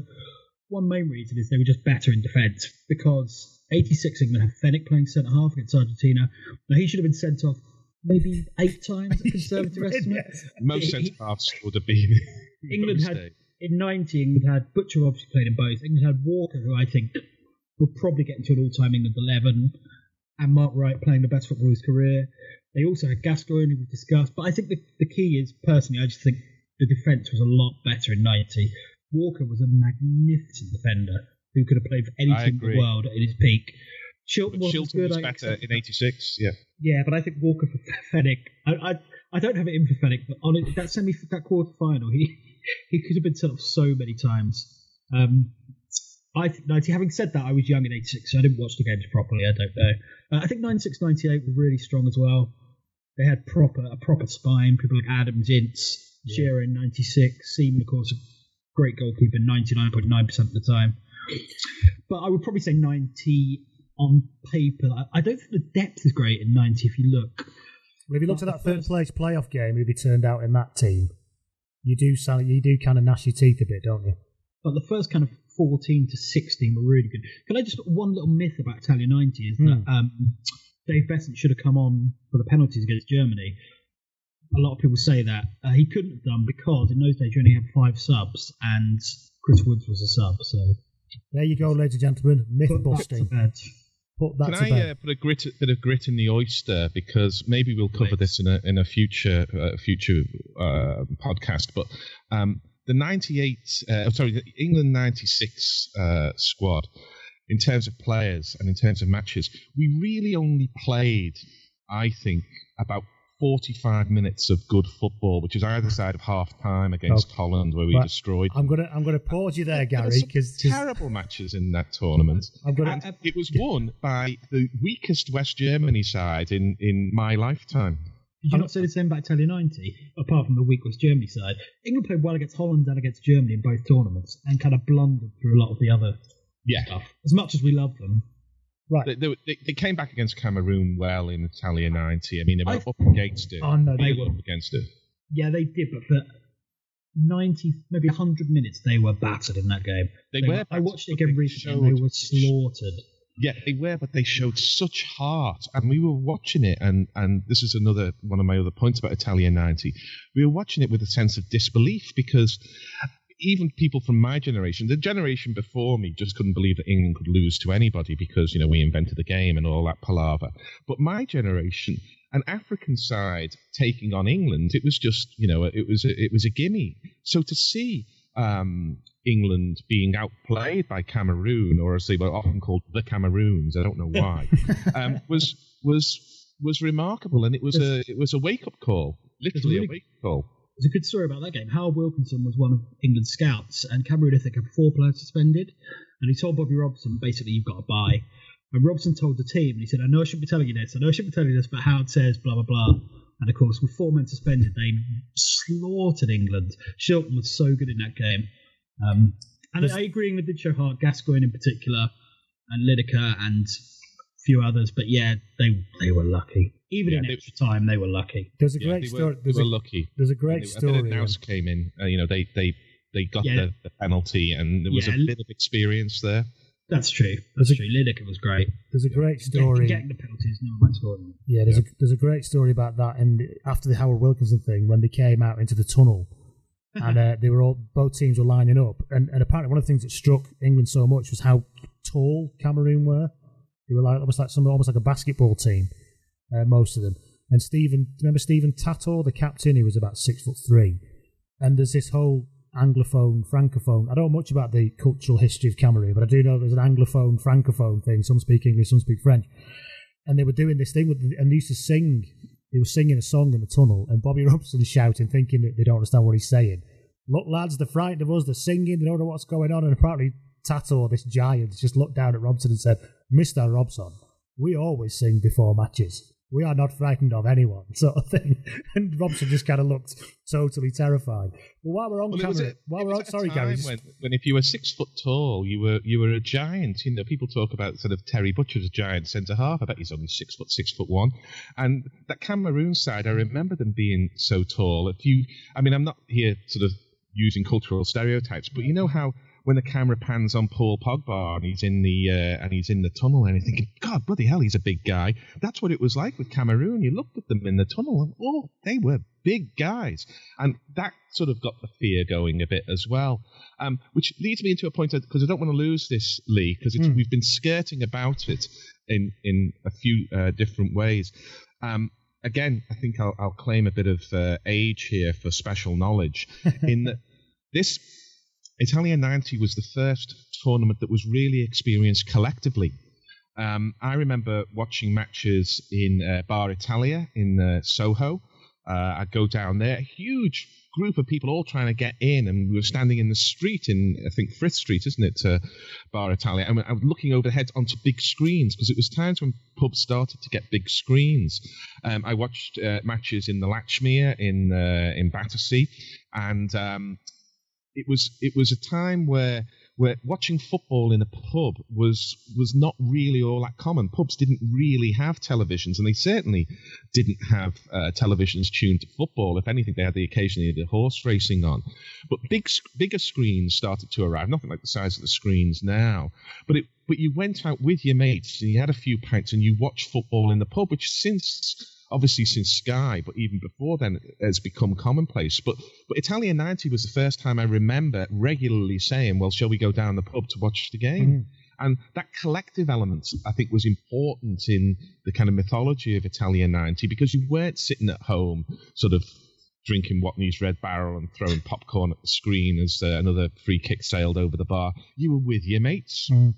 one main reason is they were just better in defence because 86 England had Fenwick playing centre half against Argentina. Now he should have been sent off maybe eight times at conservative estimate. Most centre halves would have been. England had in '90. England had Butcher obviously played in both. England had Walker, who I think will probably get into an all-time England eleven, and Mark Wright playing the best football of his career. They also had Gascoigne, who we've discussed. But I think the, the key is personally, I just think the defence was a lot better in '90. Walker was a magnificent defender who could have played for any team in the world at his peak. Shilton But was Shilton good. was better in '86. Yeah. Yeah, but I think Walker for Fenwick. I, I I don't have it in for Fenwick, but on it, that semi that quarter final, he he could have been set off so many times. Um, I think 90. Having said that, I was young in '86, so I didn't watch the games properly. I don't know. Uh, I think 96, 98 were really strong as well. They had proper a proper spine. People like Adams, Ince, Shearer in '96, Seaman, of course, a great goalkeeper, 99.9 percent of the time. But I would probably say 90 on paper. I- I don't think the depth is great in 90 if you look. Well, if you looked at that third first- place playoff game, who they turned out in that team, you do sound, you do kind of gnash your teeth a bit, don't you? But the first kind of 14 to 16 were really good. Can I just put one little myth about Italia 90 is that Hmm. um, Dave Beasant should have come on for the penalties against Germany. A lot of people say that. Uh, he couldn't have done because in those days you only had five subs and Chris Woods was a sub. So There you go, ladies and gentlemen. Myth put busting. bed. Put that Can to I uh, put a grit, bit of grit in the oyster because maybe we'll cover Please. this in a in a future uh, future uh, podcast. But um, the '98, uh, sorry, the England '96 uh, squad, in terms of players and in terms of matches, we really only played, I think, about 45 minutes of good football, which is either side of half time against Okay. Holland, where we Right. destroyed. I'm gonna I'm gonna pause you there, Gary, because terrible matches in that tournament. I'm gonna. I- I- It was won by the weakest West Germany side in, in my lifetime. Did you not say the same about Italia 90, apart from the weak West Germany side? England played well against Holland and against Germany in both tournaments and kind of blundered through a lot of the other Yeah. stuff. As much as we love them. right. They, they, they- they came back against Cameroon well in Italia 90. I mean, they were I- up against it. Oh, no, They they were were. up against it. Yeah, they did, but for 90, maybe 100 minutes, they were battered in that game. They, They were. were- I watched it but again they recently and they were slaughtered. Yeah, they were, but they showed such heart, and we were watching it. And and this is another one of my other points about Italia '90. We were watching it with a sense of disbelief because even people from my generation, the generation before me, just couldn't believe that England could lose to anybody because you know we invented the game and all that palaver. But my generation, an African side taking on England, it was just you know it was a, it was a gimme. So to see um, England being outplayed by Cameroon, or as they were often called, the Cameroons. I don't know why. um, was was was remarkable, and it was a it was a wake up call, literally really- a wake up call. There's a good story about that game. Howard Wilkinson was one of England's scouts, and Cameroon, I think, had four players suspended. And he told Bobby Robson, basically, you've got to buy. And Robson told the team, and he said, I know I shouldn't be telling you this, I know I shouldn't be telling you this, but Howard says, blah, blah, blah. And of course, with four men suspended, they slaughtered England. Shilton was so good in that game. Um, and There's- I agree with Dicho Hart, Gascoigne in particular, and Lineker and a few others. But yeah, they they were lucky. Even Yeah, in they- extra time, they were lucky. There's a Yeah, great they story. were, they There's were a, lucky. there's a And great they- story. A bit came in. Uh, you know, they they they got Yeah. the, the penalty, and there was Yeah. a bit of experience there. That's true. That's true. Lineker was great. There's a great story. Getting the penalties, no one scoring. Yeah, there's a there's a great story about that. And after the Howard Wilkinson thing, when they came out into the tunnel, and uh, they were all both teams were lining up, and, and apparently one of the things that struck England so much was how tall Cameroon were. They were like almost like some almost like a basketball team, uh, most of them. And Stephen, remember Stephen Tataw, the captain, he was about six foot three. And there's this whole anglophone, francophone. I don't know much about the cultural history of Cameroon, but I do know there's an anglophone, francophone thing. Some speak English, some speak French and they were doing this thing with, and they used to sing. They were singing a song in the tunnel, and Bobby Robson shouting, thinking that they don't understand what he's saying. Look, lads, they're frightened of us. They're singing. They don't know what's going on. And apparently, Tataw, this giant, just looked down at Robson and said, "Mister Robson, we always sing before matches. We are not frightened of anyone." Sort of thing. And Robson just kind of looked totally terrified. Well, while we're on Well, camera, a- while we're on, sorry, Gary, just- When, when if you were six foot tall, you were you were a giant. You know, people talk about sort of Terry Butcher's giant centre half. I bet he's only six foot six foot one. And that Cameroon side, I remember them being so tall. If you, I mean, I'm not here sort of using cultural stereotypes, but you know how when the camera pans on Paul Pogba and he's in the uh, and he's in the tunnel and you're thinking, God, bloody hell, he's a big guy. That's what it was like with Cameroon. You looked at them in the tunnel and oh, they were big guys, and that sort of got the fear going a bit as well. Um, which leads me into a point because I don't want to lose this, Lee, because Hmm. we've been skirting about it in in a few uh, different ways. Um, again, I think I'll, I'll claim a bit of uh, age here for special knowledge in that this Italia 90 was the first tournament that was really experienced collectively. Um, I remember watching matches in uh, Bar Italia in uh, Soho. Uh, I'd go down there, a huge group of people all trying to get in, and we were standing in the street in, I think, Frith Street, isn't it, uh, Bar Italia? And I was looking overhead onto big screens because it was times when pubs started to get big screens. Um, I watched uh, matches in the Latchmere in uh, in Battersea, and um, it was it was a time where where watching football in a pub was was not really all that common. Pubs didn't really have televisions, and they certainly didn't have uh, televisions tuned to football. If anything, they had the occasionally the horse racing on. But big bigger screens started to arrive. Nothing like the size of the screens now, but it but you went out with your mates and you had a few pints and you watched football in the pub, which since obviously since Sky, but even before then, has become commonplace. But but Italia 90 was the first time I remember regularly saying, well, shall we go down the pub to watch the game? And that collective element, I think, was important in the kind of mythology of Italia 90 because you weren't sitting at home sort of drinking Watney's Red Barrel and throwing popcorn at the screen as uh, another free kick sailed over the bar. You were with your mates. Mm.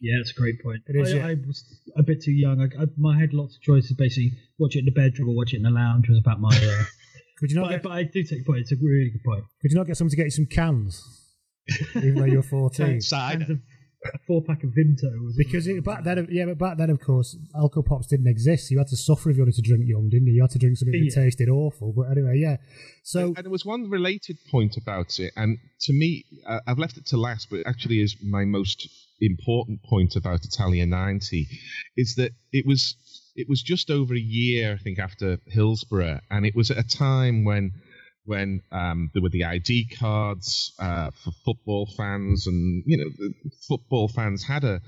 Yeah, that's a great point. It is, I, yeah. I was a bit too young. I, I, my head lots of choices. Basically, watch it in the bedroom or watch it in the lounge was about my. Uh, could you not but, I, get, but I do take point. It's a really good point. could you not get someone to get you some cans, even though you're 14? Cans of- a four pack of Vimto was Because it, back then, yeah, but back then, of course, alcohol pops didn't exist. You had to suffer if you wanted to drink young, didn't you? You had to drink something that tasted awful. But anyway, yeah. So and there was one related point about it, and to me, uh, I've left it to last, but it actually is my most important point about Italia 90, is that it was it was just over a year, I think, after Hillsborough, and it was at a time when when um, there were the ID cards uh, for football fans, and you know, football fans had a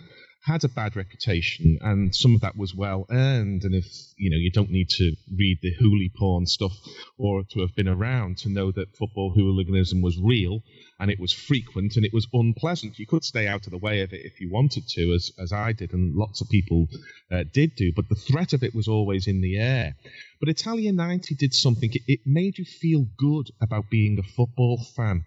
had a bad reputation, and some of that was well earned. And if you know, you don't need to read the hooly porn stuff or to have been around to know that football hooliganism was real and it was frequent and it was unpleasant. You could stay out of the way of it if you wanted to, as as I did, and lots of people uh, did do. But the threat of it was always in the air. But Italia 90 did something. It, it made you feel good about being a football fan.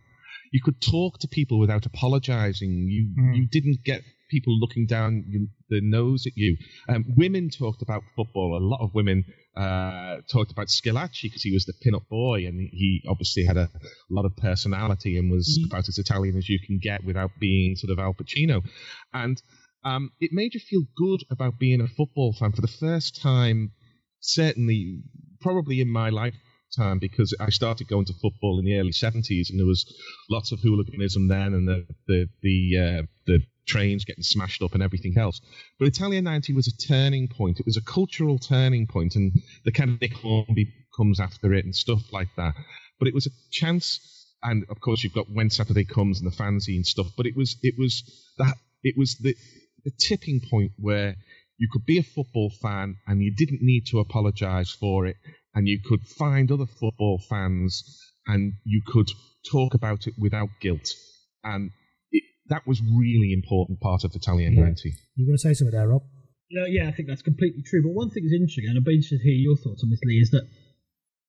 You could talk to people without apologizing. You Mm. you didn't get people looking down you- the nose at you. Um, women talked about football. A lot of women uh, talked about Schillaci because he was the pin-up boy, and he obviously had a lot of personality and was Mhm. about as Italian as you can get without being sort of Al Pacino. And um, it made you feel good about being a football fan for the first time certainly probably in my lifetime because I started going to football in the early 70s and there was lots of hooliganism then and the the the, uh, the trains getting smashed up and everything else. But Italia 90 was a turning point. It was a cultural turning point and the kind of Nick Hornby comes after it and stuff like that. But it was a chance and of course you've got when Saturday comes and the fanzine stuff. But it was it was that it was the the tipping point where you could be a football fan and you didn't need to apologise for it, and you could find other football fans and you could talk about it without guilt. And it, that was really important part of Italian Yeah. 90. You're going to say something there, Rob? Yeah, yeah, I think that's completely true. But one thing that's interesting, and I'd be interested to hear your thoughts on this, Lee, is that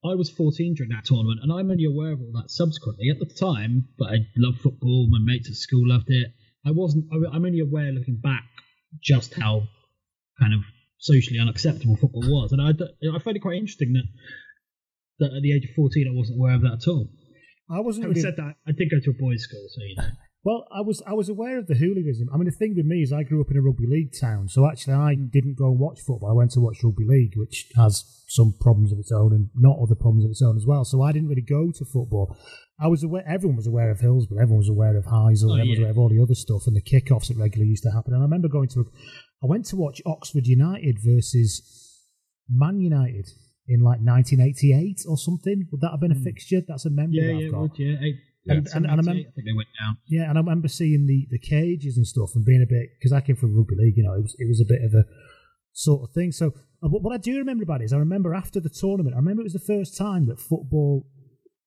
I was 14 during that tournament, and I'm only aware of all that subsequently. At the time, but I loved football. My mates at school loved it. I wasn't. I- I'm only aware looking back just how kind of socially unacceptable football was, and I find it quite interesting that that at the age of 14 I wasn't aware of that at all. I wasn't. Having really- said that, I did go to a boys' school, so you know. Well, I was I was aware of the hooliganism. I mean, the thing with me is I grew up in a rugby league town, so actually I mm. didn't go and watch football. I went to watch rugby league, which has some problems of its own and not other problems of its own as well. So I didn't really go to football. I was aware. Everyone was aware of Hillsborough. Everyone was aware of Heysel. Oh, everyone was aware of all the other stuff and the kickoffs that regularly used to happen. And I remember going to. I went to watch Oxford United versus Man United in like 1988 or something. Would that have been a fixture? That's a memory Yeah, that I've yeah, got. would, yeah. Eight, And- eight, and- and I remember- I think they went down. Yeah, and I remember seeing the, the cages and stuff and being a bit because I came from rugby league, you know, it was it was a bit of a sort of thing. So, uh, what what I do remember about it is I remember after the tournament, I remember it was the first time that football,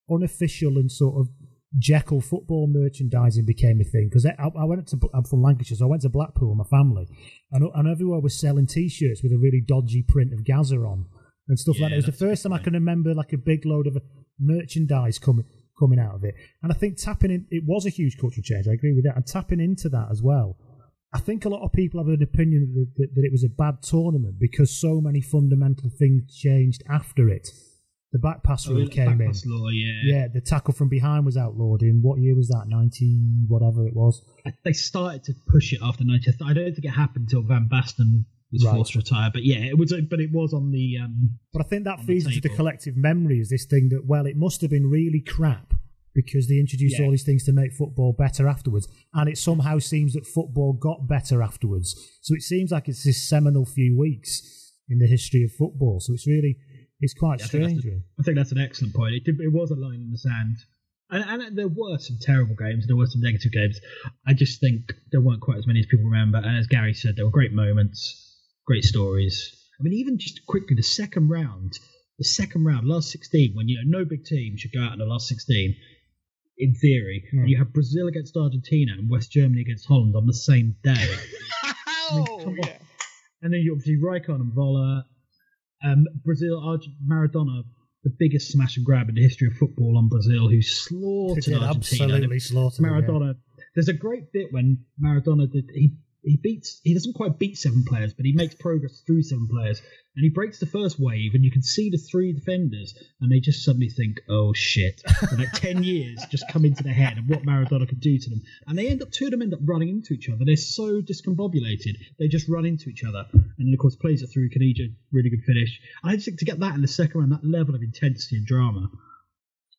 unofficial and sort of Jekyll football merchandising became a thing because I, I went to I'm from Lancashire, so I went to Blackpool with my family, and and everywhere was selling T-shirts with a really dodgy print of Gaza on and stuff like that. It was the first time I can remember like a big load of uh, merchandise coming coming out of it. And I think tapping in, it was a huge cultural change. I agree with that. And tapping into that as well. I think a lot of people have an opinion that, that, that it was a bad tournament because so many fundamental things changed after it. The back pass Oh, rule the came back in. pass law, yeah. Yeah, the tackle from behind was outlawed in what year was that? 90, whatever it was. They started to push it after 90. I don't think it happened until Van Basten was Right. forced to retire. But yeah, it was. But it was on the. Um, But I think that the feeds into the collective memory is this thing that, well, it must have been really crap because they introduced Yeah. all these things to make football better afterwards. And it somehow seems that football got better afterwards. So it seems like it's this seminal few weeks in the history of football. So it's really, it's quite I think that's strange. a- really. I think that's an excellent point. It, did, it was a line in the sand. And, and there were some terrible games. There were some negative games. I just think there weren't quite as many as people remember. And as Gary said, there were great moments, great stories. I mean, even just quickly, the second round, the second round, last 16, when you know no big team should go out in the last 16, in theory, hmm. and you have Brazil against Argentina and West Germany against Holland on the same day. oh, come on. And then you obviously Rijkaard and Voller, um, Brazil, Maradona, the biggest smash and grab in the history of football on Brazil, who slaughtered Argentina. absolutely slaughtered them, yeah. Maradona. There's a great bit when Maradona did he he beats he doesn't quite beat seven players, but he makes progress through seven players, and he breaks the first wave, and you can see the three defenders, and they just suddenly think, oh shit, and like ten years just come into their head of what Maradona could do to them, and they end up two of them end up running into each other. They're so discombobulated, they just run into each other, and then of course plays it through Caniggia, really good finish. I just think to get that in the second round, that level of intensity and drama.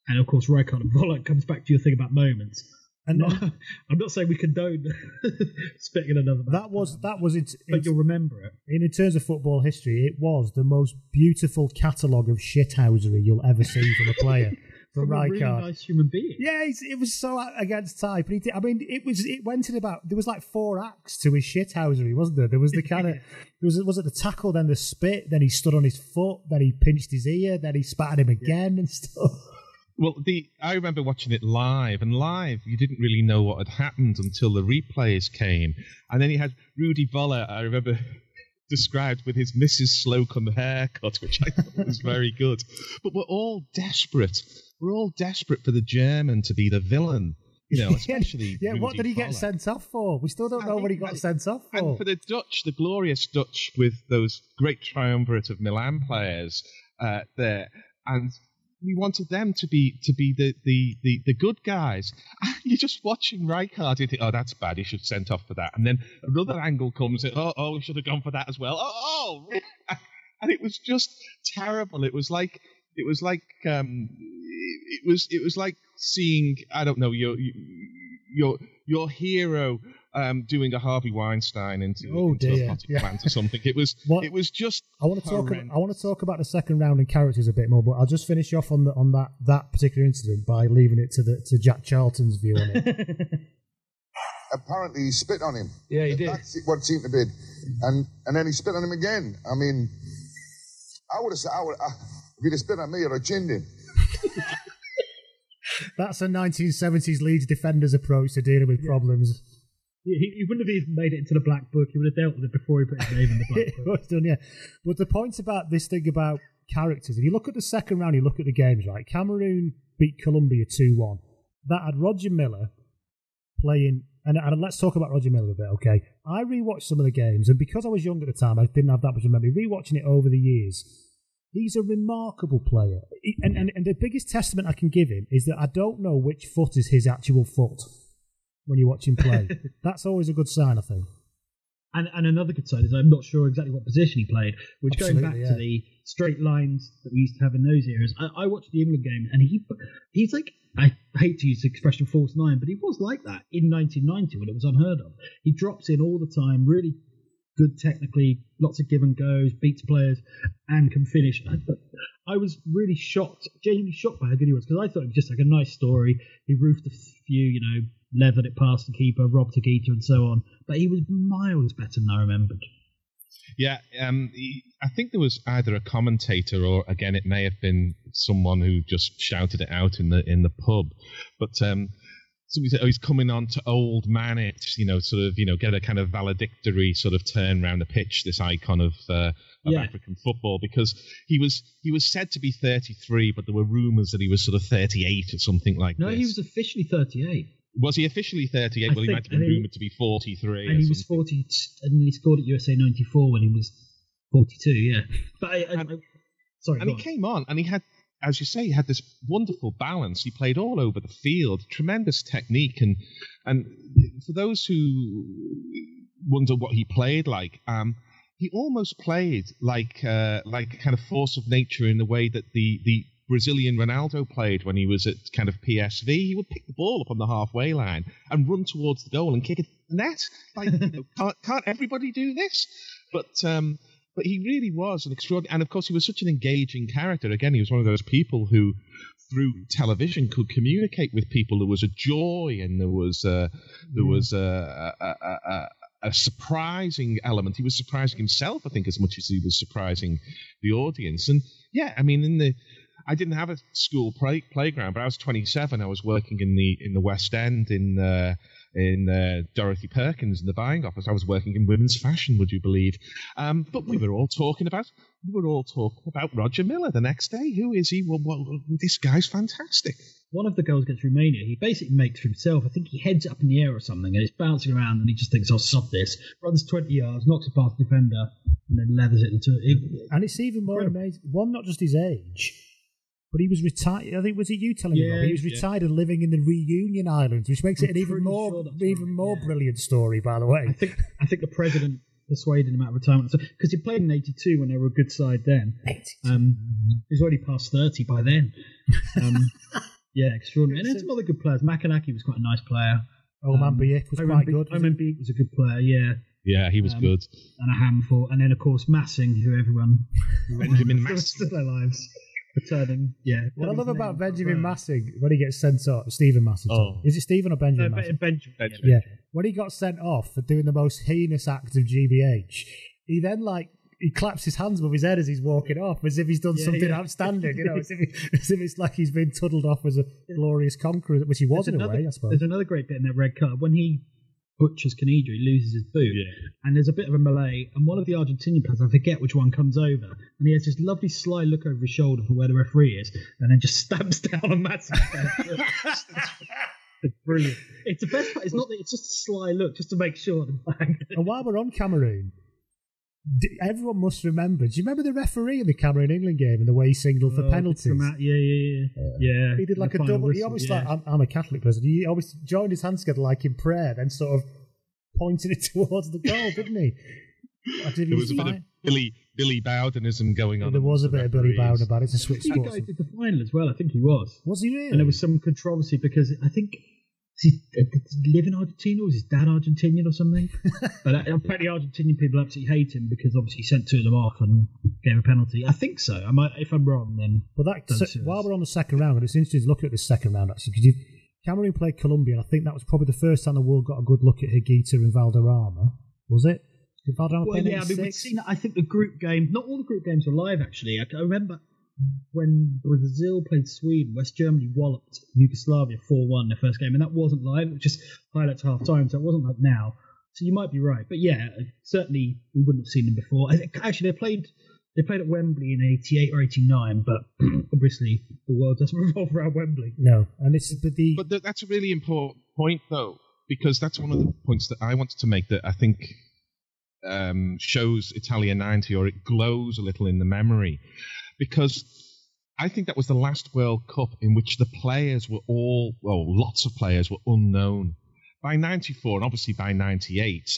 And of course, Rijkaard and Vollert comes back to your thing about moments. And I'm not, I'm not saying we condone spitting in another. that was, that was it. but you'll remember it. in terms of football history, it was the most beautiful catalogue of shithousery you'll ever see from a player. From, From a really nice human being. Yeah, it was so against type. And he did, I mean, it was it went in about there was like four acts to his shithousery, wasn't there? There was the kind of there was was it the tackle, then the spit, then he stood on his foot, then he pinched his ear, then he spat at him again and stuff. Well, the I remember watching it live, and live you didn't really know what had happened until the replays came, and then he had Rudi Voller. I remember described with his Mrs. Slocombe haircut, which I thought was very good. But we're all desperate. We're all desperate for the German to be the villain, you know, especially. yeah, what Rudy did he get sent off for? We still don't know what he got sent off for. And for the Dutch, the glorious Dutch with those great triumvirate of Milan players uh, there, and we wanted them to be to be the the the, the good guys. And you're just watching Rijkaard, you think, oh, that's bad. He should have sent off for that. And then another angle comes in. Oh, oh, we should have gone for that as well. Oh, oh. and it was just terrible. It was like it was like um, it was it was like seeing I don't know your your your hero um, doing a Harvey Weinstein into, Oh, into dear. a potted Yeah. plant or something. It was What- it was just I want to talk. horrendous. I want to talk about the second round and characters a bit more, but I'll just finish off on the, on that that particular incident by leaving it to the to Jack Charlton's view on it. apparently he spit on him. Yeah, he did. That's what it seemed to be. And and then he spit on him again. I mean, I would have said, I would, I, if he'd have spit on me, I'd have chinned him. That's a 1970s Leeds defender's approach to dealing with problems. He, he wouldn't have even made it into the black book. He would have dealt with it before he put his name in the black book. done, yeah. But the point about this thing about characters, if you look at the second round, you look at the games, right? Cameroon beat Colombia 2 1. That had Roger Milla playing, and, and let's talk about Roger Milla a bit, okay? I rewatched some of the games, and because I was young at the time, I didn't have that much memory. Rewatching it over the years, he's a remarkable player. He- and, and, and the biggest testament I can give him is that I don't know which foot is his actual foot when you watch him play. That's always a good sign, I think. And, and another good side is I'm not sure exactly what position he played, which going back Absolutely, to the straight lines that we used to have in those eras. I, I watched the England game and he he's like I hate to use the expression false nine, but he was like that in 1990 when it was unheard of. He drops in all the time, really good technically, lots of give and goes, beats players, and can finish. I, I was really shocked, genuinely shocked by how good he was because I thought it was just like a nice story. He roofed a few, you know, leathered it past the keeper, robbed a keeper, and so on. But he was miles better than I remembered. Yeah, um, he- I think there was either a commentator or again it may have been someone who just shouted it out in the in the pub. But um, somebody said, "Oh, he's coming on to old man it," you know, sort of, you know, get a kind of valedictory sort of turn around the pitch. This icon of uh, of Yeah. African football because he was he was said to be 33, but there were rumours that he was sort of 38 or something like that. No, this. he was officially 38, Was he officially 38? I well, he think- might have been rumoured to be 43. and he was 40, and he scored at USA 94 when he was 42. Yeah, but I, I, And- I sorry, and he on. came on and he had as you say he had this wonderful balance he played all over the field tremendous technique and and for those who wonder what he played like um he almost played like uh, like a kind of force of nature in the way that the the Brazilian Ronaldo played when he was at kind of PSV. He would pick the ball up on the halfway line and run towards the goal and kick it net. Like, you know, can't, can't everybody do this? But um, but he really was an extraordinary, and of course he was such an engaging character. Again, he was one of those people who, through television, could communicate with people. There was a joy, and there was a, there mm. was a, a, a, a, a surprising element. He was surprising himself, I think, as much as he was surprising the audience. And yeah, I mean, in the I didn't have a school play, playground, but I was 27. I was working in the in the West End in uh, in uh, Dorothy Perkins in the buying office. I was working in women's fashion, would you believe? Um, but we were all talking about we were all talking about Roger Milla the next day. Who is he? Well, well this guy's fantastic. one of the goals against Romania, he basically makes for himself. I think he heads up in the air or something, and it's bouncing around, and he just thinks, "I'll sod this." Runs 20 yards, knocks it past the defender, and then leathers it into it. And it's even more Incredible. amazing. One, not just his age, but he was retired. I think was it you telling me? Yeah, Rob? He was yeah. retired and living in the Reunion Islands, which makes it I'm an even more, sure even right, more yeah. brilliant story. By the way, I think I think the president persuaded him out of retirement because he played in '82 when they were a good side. Then um, he's already past 30 by then. Um, yeah, extraordinary. And then some other good players. Makanaky was quite a nice player. Oman Um, Biek was Oman quite good. wasn't Omam-Biyik was a good player. Yeah. Yeah, he was Um, good. and a handful. And then, of course, Massing, who everyone Benjamin for the rest Massing. of their lives, returning. Yeah. What I love about Benjamin. Massing when he gets sent off, Stephen Massing. Oh. Is it Stephen or Benjamin Ben- Massing? Benjamin. Benjamin. Yeah, when he got sent off for doing the most heinous act of GBH, he then like he claps his hands above his head as he's walking off, as if he's done Yeah, something yeah. outstanding. You know, as if, he, as if it's like he's been tuddled off as a glorious conqueror, which he was There's in a way, I suppose. there's another great bit in that red card when he butchers Caniggia, he loses his boot, and there's a bit of a melee, and one of the Argentinian players, I forget which one, comes over, and he has this lovely sly look over his shoulder for where the referee is, and then just stamps down on Matt's It's brilliant. It's the best part. It's not that. It's just a sly look, just to make sure. And while we're on Cameroon, everyone must remember. Do you remember the referee in the Cameroon England game and the way he signalled for Oh, penalties? come out- Yeah, yeah, yeah. yeah. He did like a final double. he whistle, almost yeah. like I'm, I'm a Catholic person. He always joined his hands together like in prayer, then sort of pointed it towards the goal, didn't he? Like, did he There was a bit of? Billy Billy Bowdenism going on. there was a bit the of Billy. Bowden about it. It's a switch I think sports. guy did the final as well. I think he was. Was he really? And there was some controversy because I think does he, uh, does he live in Argentina or is his dad Argentinian or something? but uh, apparently Argentinian people absolutely hate him because obviously he sent two of them off and gave a penalty. I think so. I might, if I'm wrong, then But that so, while we're on the second round, and it's interesting to look at this second round actually because Cameroon played Colombia, and I think that was probably the first time the world got a good look at Higuita and Valderrama. Was it? Did Valderrama Well, play yeah, I mean, we've 86? seen. I think the group game. Not all the group games were live. Actually, I, I remember when Brazil played Sweden. West Germany walloped Yugoslavia four-one their first game, and that wasn't live. It was just highlights half time, so it wasn't like now. So you might be right, but yeah, certainly we wouldn't have seen them before. Actually, they played. They played at Wembley in '88 or '89, but obviously the world doesn't revolve around Wembley. No, and it's but the But th- that's a really important point, though, because that's one of the points that I wanted to make that I think um, shows Italia 90 or it glows a little in the memory. Because I think that was the last World Cup in which the players were all, well, lots of players were unknown. By 94 and obviously by 98,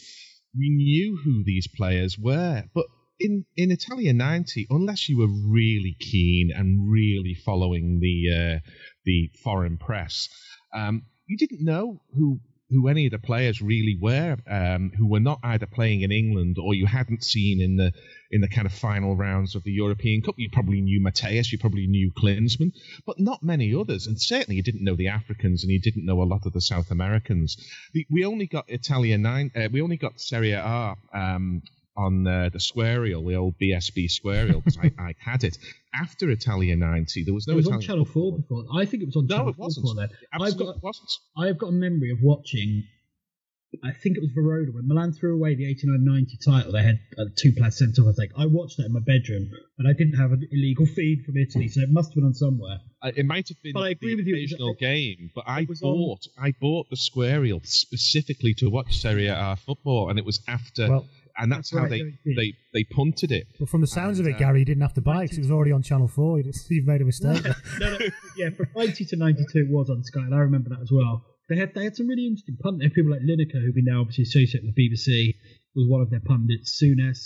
we knew who these players were. But in, in Italia 90, unless you were really keen and really following the, uh, the foreign press, um, you didn't know who who any of the players really were, um, who were not either playing in England or you hadn't seen in the in the kind of final rounds of the European Cup. You probably knew Matthäus, you probably knew Klinsmann, but not many others. And certainly you didn't know the Africans and you didn't know a lot of the South Americans. The, we only got Italia nine. Uh, we only got Serie A. Um, on uh, the squarial, the old BSB squarial, because I, I had it after Italia 90. There was no it was on Channel Four before. I think it was on No, Channel it 4 wasn't. before then. I've got wasn't. I've got a memory of watching. I think it was Verona when Milan threw away the 89-90 title. They had uh, two players sent off. I think I watched that in my bedroom, and I didn't have an illegal feed from Italy, so it must have been on somewhere. Uh, it might have been But I agree the with you, it was- occasional game, but I it was on- bought I bought the squarial specifically to watch Serie A football, and it was after, Well, and that's, that's how right, they, no, they they punted it. but from the sounds of it, uh, Gary, you didn't have to buy it 'cause it was already on Channel Four. You just- You've made a mistake. no, no, yeah, from 90 to 92 it was on Sky, and I remember that as well. They had they had some really interesting pundits. People like Lineker, who we now obviously associate with BBC, was one of their pundits. Souness.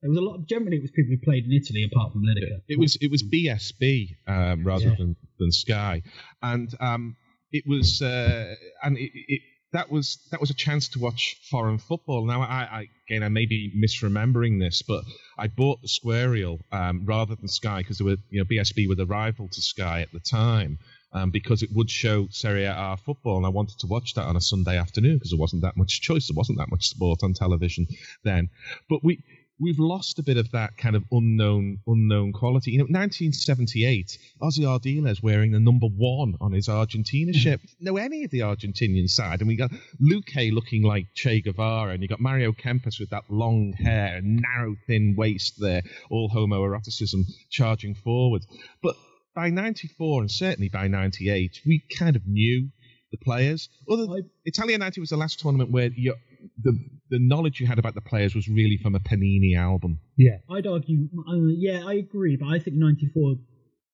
There was a lot. Of, generally, it was people who played in Italy, apart from Lineker. It was it was BSB um, rather Yeah. than, than Sky, and um, it was uh, and it, it that was that was a chance to watch foreign football. Now I, I again I may be misremembering this, but I bought the Squarial um, rather than Sky because they were you know BSB were the rival to Sky at the time. Um, because it would show Serie A football, and I wanted to watch that on a Sunday afternoon because there wasn't that much choice, there wasn't that much sport on television then. But we we've lost a bit of that kind of unknown unknown quality. You know, 1978, Ossie Ardiles wearing the number one on his Argentina shirt. Know mm-hmm. any of the Argentinian side, and we got Luque looking like Che Guevara, and you got Mario Kempes with that long hair and narrow, thin waist there, all homoeroticism charging forward. But by 94 and certainly by 98, we kind of knew the players. Other I- Italia 90 was the last tournament where you, the the knowledge you had about the players was really from a Panini album. Yeah, I'd argue, uh, yeah, I agree, but I think 94,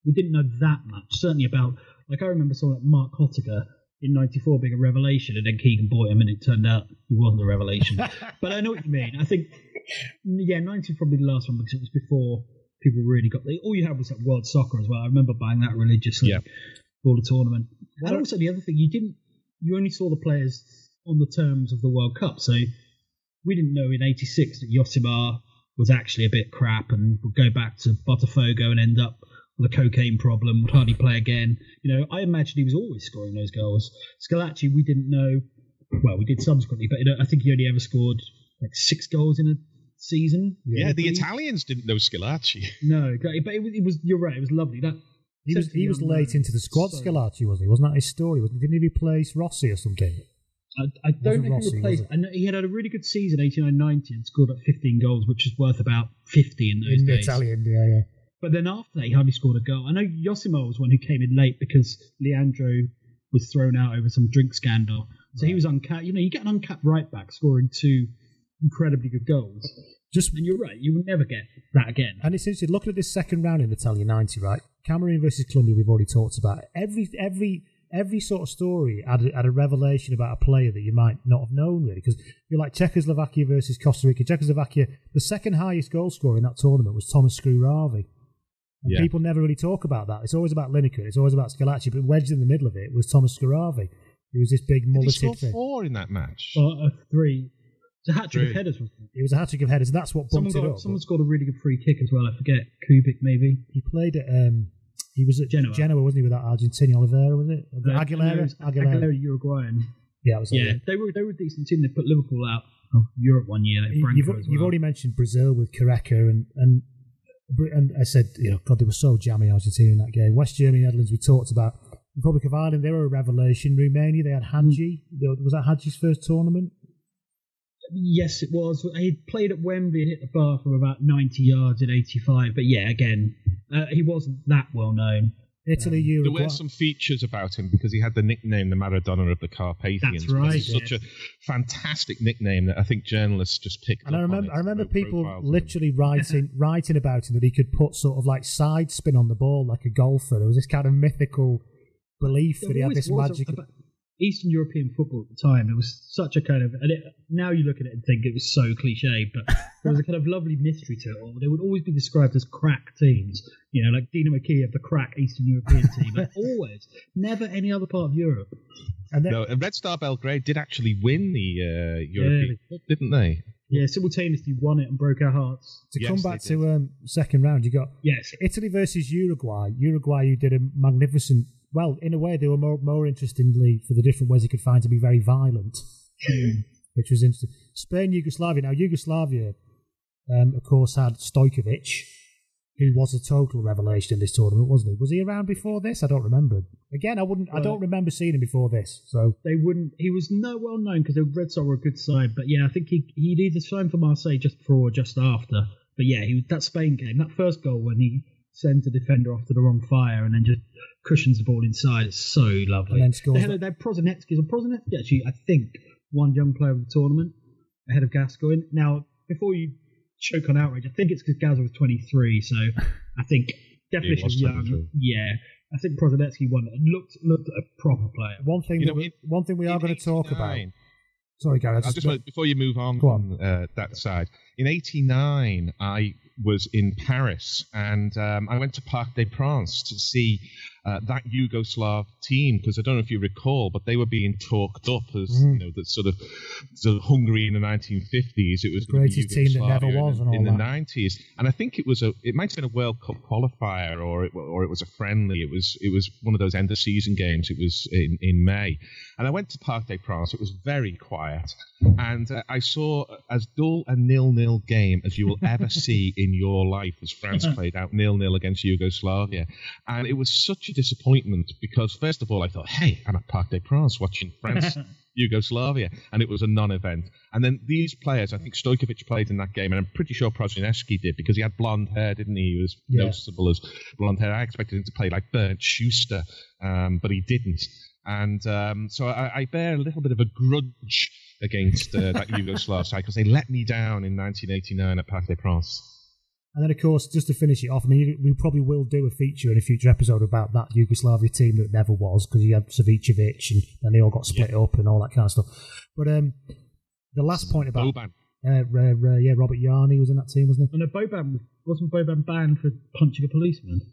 we didn't know that much. Certainly about, like, I remember someone like Marc Hottiger in 94 being a revelation, and then Keegan bought him, and it turned out he wasn't a revelation. but I know what you mean. I think, yeah, 90 probably the last one because it was before people really got the. All you had was like World Soccer as well. I remember buying that religiously Yeah. for the tournament. And also, the other thing, you didn't, you only saw the players on the terms of the World Cup. So we didn't know in '86 that Josimar was actually a bit crap and would go back to Botafogo and end up with a cocaine problem, would hardly play again. You know, I imagine he was always scoring those goals. Schillaci, we didn't know. Well, we did subsequently, but I think he only ever scored like six goals in a season. Yeah, the But Italians didn't know Schillaci. No. But it was, it was. You're right. It was lovely. That he was he was late man, into the squad. so- Schillaci was he? Wasn't that his story? Wasn't- Didn't he replace Rossi or something? I, I don't think Rossi, he was replaced. I know he had a really good season, 89-90, and scored like 15 goals, which is worth about 50 in those In days. Italian, yeah, yeah. But then after that, he hardly scored a goal. I know Josimar was one who came in late because Leandro was thrown out over some drink scandal. So he was uncapped. You know, you get an uncapped right back scoring two incredibly good goals, Just and you're right, you will never get that again. And it's interesting, looking at this second round in Italia 90, right? Cameroon versus Colombia, we've already talked about. It. Every every every sort of story had a, had a revelation about a player that you might not have known really. Because you're like Czechoslovakia versus Costa Rica. Czechoslovakia, the second highest goal scorer in that tournament was Thomas Skuhravy. And Yeah. people never really talk about that. It's always about Lineker, it's always about Schillaci, but wedged in the middle of it was Thomas Skuhravy, He was this big Did he score mulleted thing. four in that match? Or uh, three. It's a hat trick of headers. it? It was a hat trick of headers, and that's what Someone bumped it got up. someone scored a really good free kick as well. I forget Kubik maybe. He played at um, he was at Genoa. Genoa, wasn't he, with that Argentinian Oliveira, was it? Uh, Aguilera? Aguilera. Aguilera, Uruguayan. Yeah, was Yeah, they were they were a decent team. They put Liverpool out of Europe one year. Like You've, as you've already mentioned Brazil with Careca and and and I said, you know, God, they were so jammy Argentina in that game. West Germany, Netherlands, we talked about. Republic of Ireland, they were a revelation. Romania, they had Hagi. Was that Hagi's first tournament? Yes, it was. He played at Wembley and hit the bar from about 90 yards at 85. But yeah, again, uh, he wasn't that well known. Italy, There Uruguay. were some features about him because he had the nickname the Maradona of the Carpathians. That's right, It's such a fantastic nickname that I think journalists just picked And I up on remember, it I remember people profiles of him. literally writing writing about him that he could put sort of like side spin on the ball like a golfer. There was this kind of mythical belief that he had this magic. a- about Eastern European football at the time. It was such a kind of. And it, now you look at it and think it was so cliche, but there was a kind of lovely mystery to it all. They would always be described as crack teams. You know, like Dinamo Kiev, the crack Eastern European team, but always, never any other part of Europe. and then, No, and Red Star Belgrade did actually win the uh, European Cup, didn't they? Yeah, simultaneously won it and broke our hearts. to Yes, come back to um, second round, you got Yes, Italy versus Uruguay. Uruguay, who did a magnificent. Well, in a way, they were more, more interestingly for the different ways he could find to be very violent, which was interesting. Spain, Yugoslavia. Now, Yugoslavia, um, of course, had Stojkovic, who was a total revelation in this tournament, wasn't he? Was he around before this? I don't remember. Again, I wouldn't. I don't remember seeing him before this. So they wouldn't. He was no well known because the Red Sox were a good side, but yeah, I think he he'd either signed for Marseille just before or just after. But yeah, he that Spain game, that first goal when he sends a defender off to the wrong fire and then just cushions the ball inside, it's so lovely. And then scores They had, that- they had Prosinecki, so Prosinecki actually, I think, one young player of the tournament ahead of Gascoigne. Now, before you choke on outrage, I think it's because Gaza was 23, so I think definition was of young. Yeah, I think Prosinecki won it. and Looked looked a proper player. one thing, You that know, we, in- one thing we are going to talk about. Sorry, Gary. I I just, just want, before you move on on. uh, that side, in '89 I was in Paris and um, I went to Parc des Princes to see uh, that Yugoslav team because I don't know if you recall, but they were being talked up as Mm. you know the sort of, sort of Hungary in the 1950s. It was The greatest team that never was in, in the 90s, and I think it was a it might have been a World Cup qualifier or it, or it was a friendly. It was it was one of those end of season games. It was in, in May, and I went to Parc des Princes. It was very quiet, and uh, I saw as dull a nil-nil game as you will ever see in your life as France played out nil-nil against Yugoslavia, and it was such a disappointment because first of all I thought, hey, I'm at Parc des Princes watching France. Yugoslavia, and it was a non-event. And then these players, I think Stojkovic played in that game, and I'm pretty sure Prozinski did because he had blonde hair, didn't he? He was Yeah. noticeable as blonde hair. I expected him to play like Bernd Schuster, um, but he didn't. And um, so I, I bear a little bit of a grudge against uh, that Yugoslav side because they let me down in 1989 at Parc des Princes. And then, of course, just to finish it off, I mean, we probably will do a feature in a future episode about that Yugoslavia team that never was because you had Savicevic and then they all got split up and all that kind of stuff. But um, the last point about Boban. uh, uh, uh, yeah, Robert Jarni was in that team, wasn't he? And no, Boban wasn't Boban banned for punching a policeman.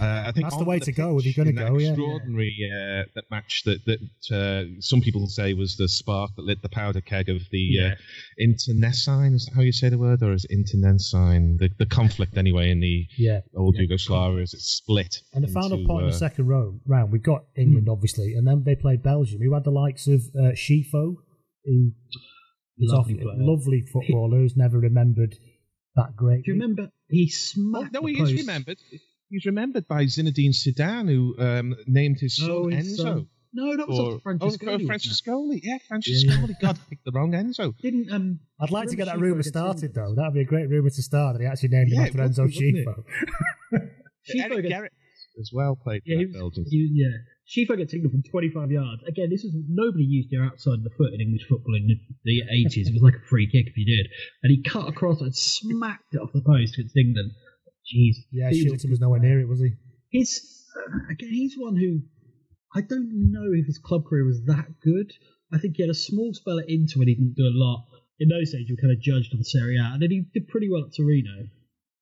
Uh, I think That's the on way to go if you're gonna in that go, yeah. Extraordinary uh, that match that that uh, some people say was the spark that lit the powder keg of the Yeah. uh, internecine. Is that how you say the word, or is internecine? The the conflict anyway in the Yeah. old Yugoslavia is it split. And the final into, point in uh, the second row, round, we've got England, obviously, and then they played Belgium, who had the likes of uh, Scifo, who is Lovely off- lovely footballer who's never remembered that great. Do you remember he Oh, smacked no, the he is remembered. He's remembered by Zinedine Zidane, who um, named his son Oh, his Enzo. son. No, that was Or, off Francesco. oh, Francescoli. Yeah, Francescoli. God, I picked the wrong Enzo. Didn't um? I'd like to get that rumour started, though. That'd be a great rumour to start that he actually named him after Enzo be, wouldn't Scifo. Scifo Eric gets, Garrett as well played yeah, for he was, Belgium. he, yeah. Scifo gets England from 25 yards. Again, this is nobody used their outside of the foot in English football in the, the 80s. It was like a free kick if you did, and he cut across and smacked it off the post against England. Jeez. Yeah, He Shilton was nowhere near it, was he? He's uh, again, he's one who I don't know if his club career was that good. I think he had a small spell at Inter when he didn't do a lot. In those days, you were kind of judged on Serie A, and then he did pretty well at Torino.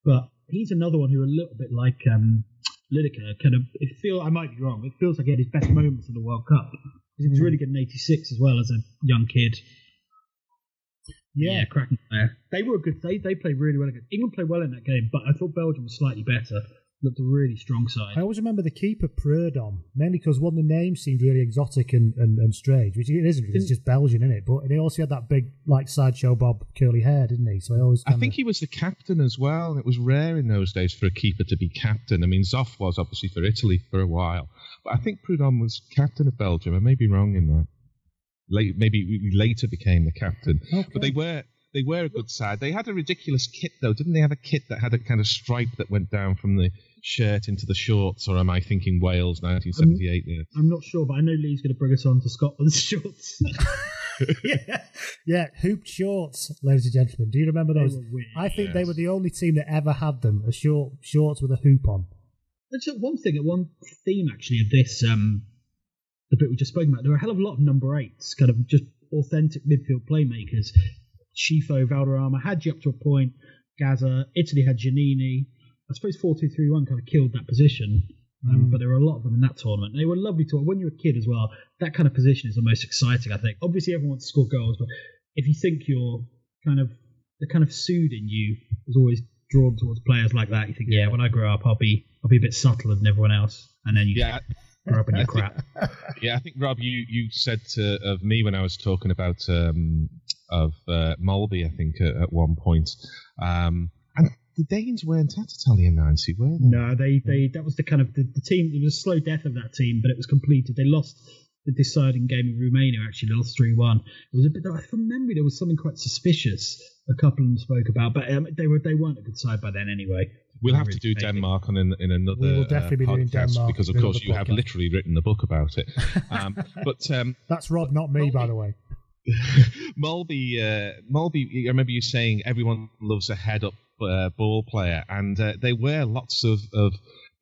But he's another one who, a little bit like um, Lineker, kind of. It feel I might be wrong. It feels like he had his best moments in the World Cup. Because he was really good in '86 as well as a young kid. Yeah, cracking player. They were a good. They they played really well. against England played well in that game, but I thought Belgium was slightly better. Looked a really strong side. I always remember the keeper Preud'homme, mainly because one, the name seemed really exotic and, and, and strange, which it isn't. It's just Belgian, isn't it? But he also had that big, like, sideshow bob curly hair, didn't he? So I always. I think he was the captain as well. and It was rare in those days for a keeper to be captain. I mean, Zoff was obviously for Italy for a while, but I think Preud'homme was captain of Belgium. I may be wrong in that. Late, maybe he later became the captain, Okay. but they were they were a good side. They had a ridiculous kit though, didn't they? Have a kit that had a kind of stripe that went down from the shirt into the shorts, or am I thinking Wales 1978? there? I'm not sure, but I know Lee's going to bring us on to Scotland's shorts. yeah, yeah, hooped shorts, ladies and gentlemen. Do you remember those? I think they were the only team that ever had them. A short shorts with a hoop on. That's just one thing, one theme actually of this, um, the bit we just spoke about. There were a hell of a lot of number eights, kind of just authentic midfield playmakers. Scifo, Valderrama had you up to a point. Gaza, Italy had Giannini. I suppose 4 2 3 1 kind of killed that position. Um, But there were a lot of them in that tournament. They were lovely to When you're a kid as well, that kind of position is the most exciting, I think. Obviously, everyone wants to score goals, but if you think you're kind of the kind of suit in you is always drawn towards players like that, you think, yeah, when I grow up, I'll be I'll be a bit subtler than everyone else, and then you Yeah, up in your crap. yeah. I think Rob, you you said to, of me when I was talking about um, of uh, Molby, I think at, at one point, um, and the Danes weren't at Italia ninety, were they? No, they they that was the kind of the, the team. It was a slow death of that team, but it was completed. They lost the deciding game of Romania. Actually, they lost three one. It was a bit from memory. There was something quite suspicious. A couple of them spoke about, but um, they were they weren't a good side by then anyway. We'll have to do fake it. Denmark on in, in another We will definitely uh, be doing podcast Denmark because, of course, another you have literally written the book about it. Um, but um, That's Rob, not me, by the way. Molby, uh, Molby, I remember you saying everyone loves a head-up uh, ball player, and uh, there were lots of, of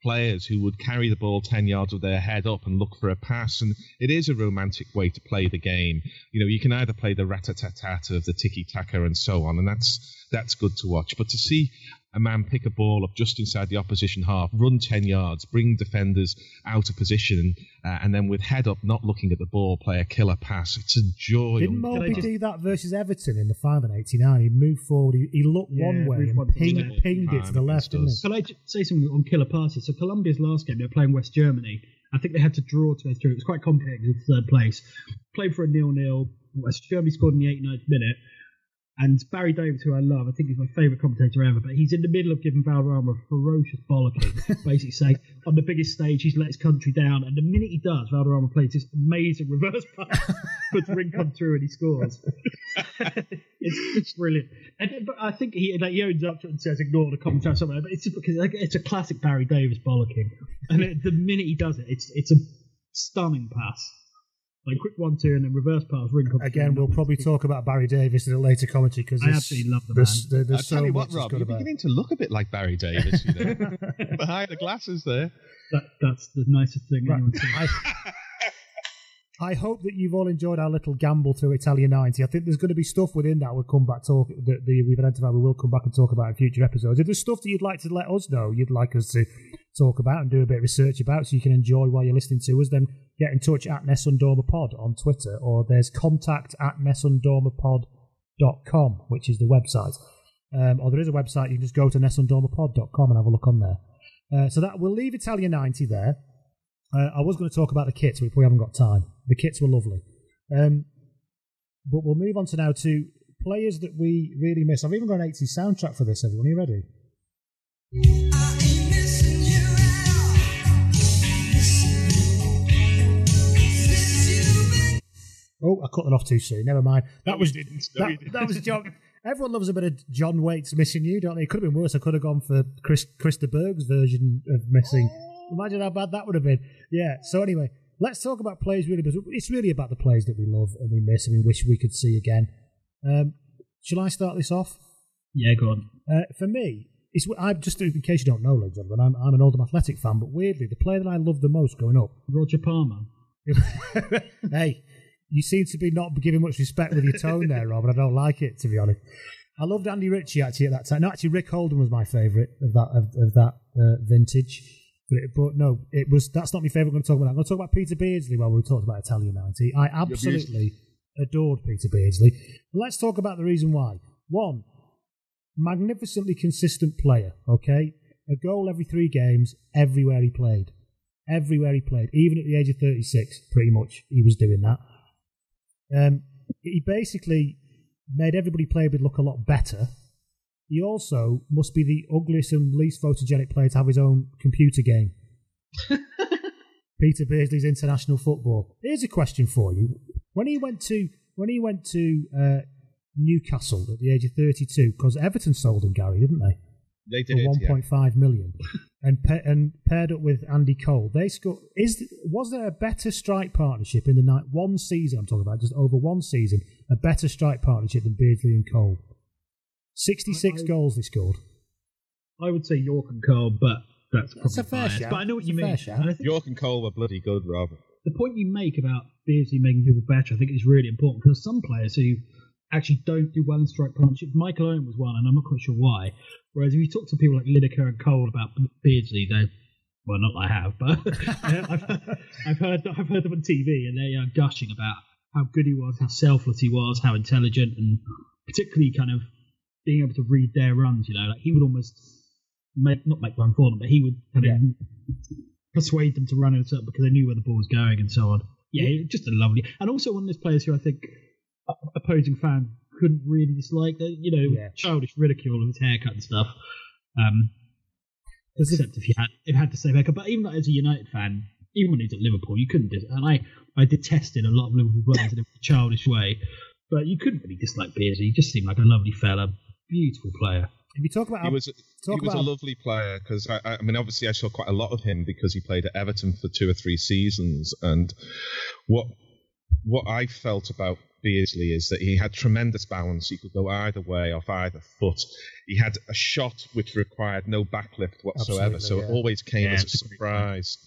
players who would carry the ball ten yards with their head up and look for a pass, and it is a romantic way to play the game. You know, you can either play the rat-a-tat-tat of the tiki-taka and so on, and that's that's good to watch. But to see a man pick a ball up just inside the opposition half, run 10 yards, bring defenders out of position, uh, and then with head up, not looking at the ball, play a killer pass. It's a joy. Didn't Molby just- do that versus Everton in the final in '89? He moved forward. He, he looked Yeah, one way and one pinged, left. pinged it to the left, didn't against he? Can I just say something on killer passes? So Colombia's last game, they were playing West Germany. I think they had to draw to go through. It was quite complicated with third place. Played for a nil-nil. West Germany scored in the 89th minute. And Barry Davies, who I love, I think he's my favourite commentator ever, but he's in the middle of giving Valderrama a ferocious bollocking, basically saying, on the biggest stage, he's let his country down. And the minute he does, Valderrama plays this amazing reverse pass, puts Rincon through and he scores. it's, it's brilliant. And, but I think he, like, he owns up to it and says, ignore the commentary or something, but it's just because like, it's a classic Barry Davies bollocking. And the minute he does it, it's it's a stunning pass. Like quick one two and then reverse pass. Rincon Again, we'll probably talk about Barry Davies in a later commentary because I absolutely love the there's, there- I'll there's tell so you much what, Rob, good you're about. beginning to look a bit like Barry Davies, you know, behind the glasses there. That, that's the nicest thing Right. I, I hope that you've all enjoyed our little gamble through Italia 90. I think there's going to be stuff within that we'll come back talk that the, we've identified we will come back and talk about in future episodes. If there's stuff that you'd like to let us know, you'd like us to talk about and do a bit of research about so you can enjoy while you're listening to us, then get in touch at Nessundorma Pod on Twitter or there's contact at nessundormapod.com, which is the website. Um, or there is a website, you can just go to nessundormapod.com and have a look on there. Uh, so that we'll leave Italia 90 there. Uh, I was going to talk about the kits, but we haven't got time. The kits were lovely. Um, but we'll move on to now to players that we really miss. I've even got an 80s soundtrack for this, everyone. Are you ready? Oh, I cut that off too soon. Never mind. That was didn't. No, that, that was John. Everyone loves a bit of John Waite's missing you, don't they? It could have been worse. I could have gone for Chris Chris de Burgh's version of missing. Imagine how bad that would have been. Yeah. So anyway, let's talk about plays really. because It's really about the plays that we love and we miss and we wish we could see again. Um, shall I start this off? yeah, go on. Uh, for me, it's I'm just in case you don't know, ladies and gentlemen, I'm, I'm an Oldham Athletic fan, but weirdly, the player that I loved the most growing up Roger Palmer. hey, you seem to be not giving much respect with your tone there, Rob, and I don't like it to be honest. I loved Andy Ritchie actually at that time. No, actually, Rick Holden was my favourite of that of, of that uh, vintage. But, it, but no, it was that's not my favourite. I'm going to talk about. I'm going to talk about Peter Beardsley while we talked about Italia 90. I absolutely adored Peter Beardsley. Let's talk about the reason why. One, magnificently consistent player. Okay, a goal every three games, everywhere he played, everywhere he played, even at the age of 36, pretty much he was doing that. Um, he basically made everybody play with look a lot better. He also must be the ugliest and least photogenic player to have his own computer game. Peter Beardsley's international football. Here's a question for you: When he went to when he went to uh, Newcastle at the age of 32, because Everton sold him, Gary, didn't they? They did for yeah. 1.5 million, and pa- and paired up with Andy Cole. They scored. Is was there a better strike partnership in the night one season? I'm talking about just over one season, a better strike partnership than Beardsley and Cole. 66 I- I- goals they scored. I would say Yorke and Cole, but that's probably That's a fair biased. shout. But I know what It's you mean. shout. And I think Yorke and Cole were bloody good, rather. the point you make about Beardsley making people better, I think is really important because some players who actually don't do well in strike partnerships, Michael Owen was one, and I'm not quite sure why. Whereas if you talk to people like Lineker and Cole about Beardsley, they well, not that I have, but I've, I've heard I've heard them on TV, and they are gushing about how good he was, how selfless he was, how intelligent, and particularly kind of being able to read their runs. You know, like he would almost make not make run for them, but he would kind of persuade them to run in a certain because they knew where the ball was going and so on. Yeah, just a lovely, and also one of those players who I think opposing fan couldn't really dislike. The, you know, Yeah. childish ridicule of his haircut and stuff. Um, except if you had if you had to say haircut, but even like, as a United fan, even when he was at Liverpool, you couldn't. Dis- and I I detested a lot of Liverpool players in a childish way, but you couldn't really dislike Beardsley. He just seemed like a lovely fella, beautiful player. If you talk about He was he talk was a lovely player because I, I mean obviously I saw quite a lot of him because he played at Everton for two or three seasons and what what I felt about Beardsley is that he had tremendous balance. He could go either way off either foot. He had a shot which required no backlift whatsoever, Absolutely, so yeah. it always came Yeah, as a it's a great surprise.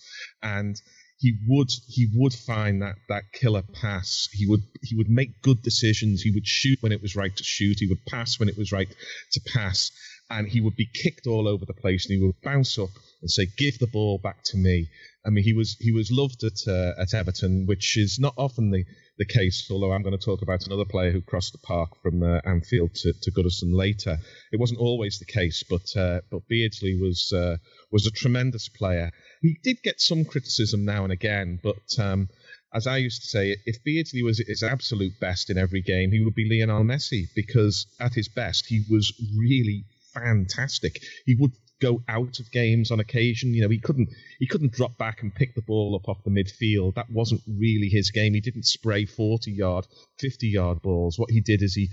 And he would he would find that that killer pass. He would he would make good decisions. He would shoot when it was right to shoot. He would pass when it was right to pass. And he would be kicked all over the place, and he would bounce up and say, "Give the ball back to me." I mean, he was he was loved at uh, at Everton, which is not often the, the case. Although I'm going to talk about another player who crossed the park from uh, Anfield to, to Goodison later. It wasn't always the case, but uh, but Beardsley was uh, was a tremendous player. He did get some criticism now and again, but um, as I used to say, if Beardsley was at his absolute best in every game, he would be Lionel Messi because at his best he was really fantastic. He would go out of games on occasion. You know, he couldn't he couldn't drop back and pick the ball up off the midfield. That wasn't really his game. He didn't spray 40 yard, 50 yard balls. What he did is he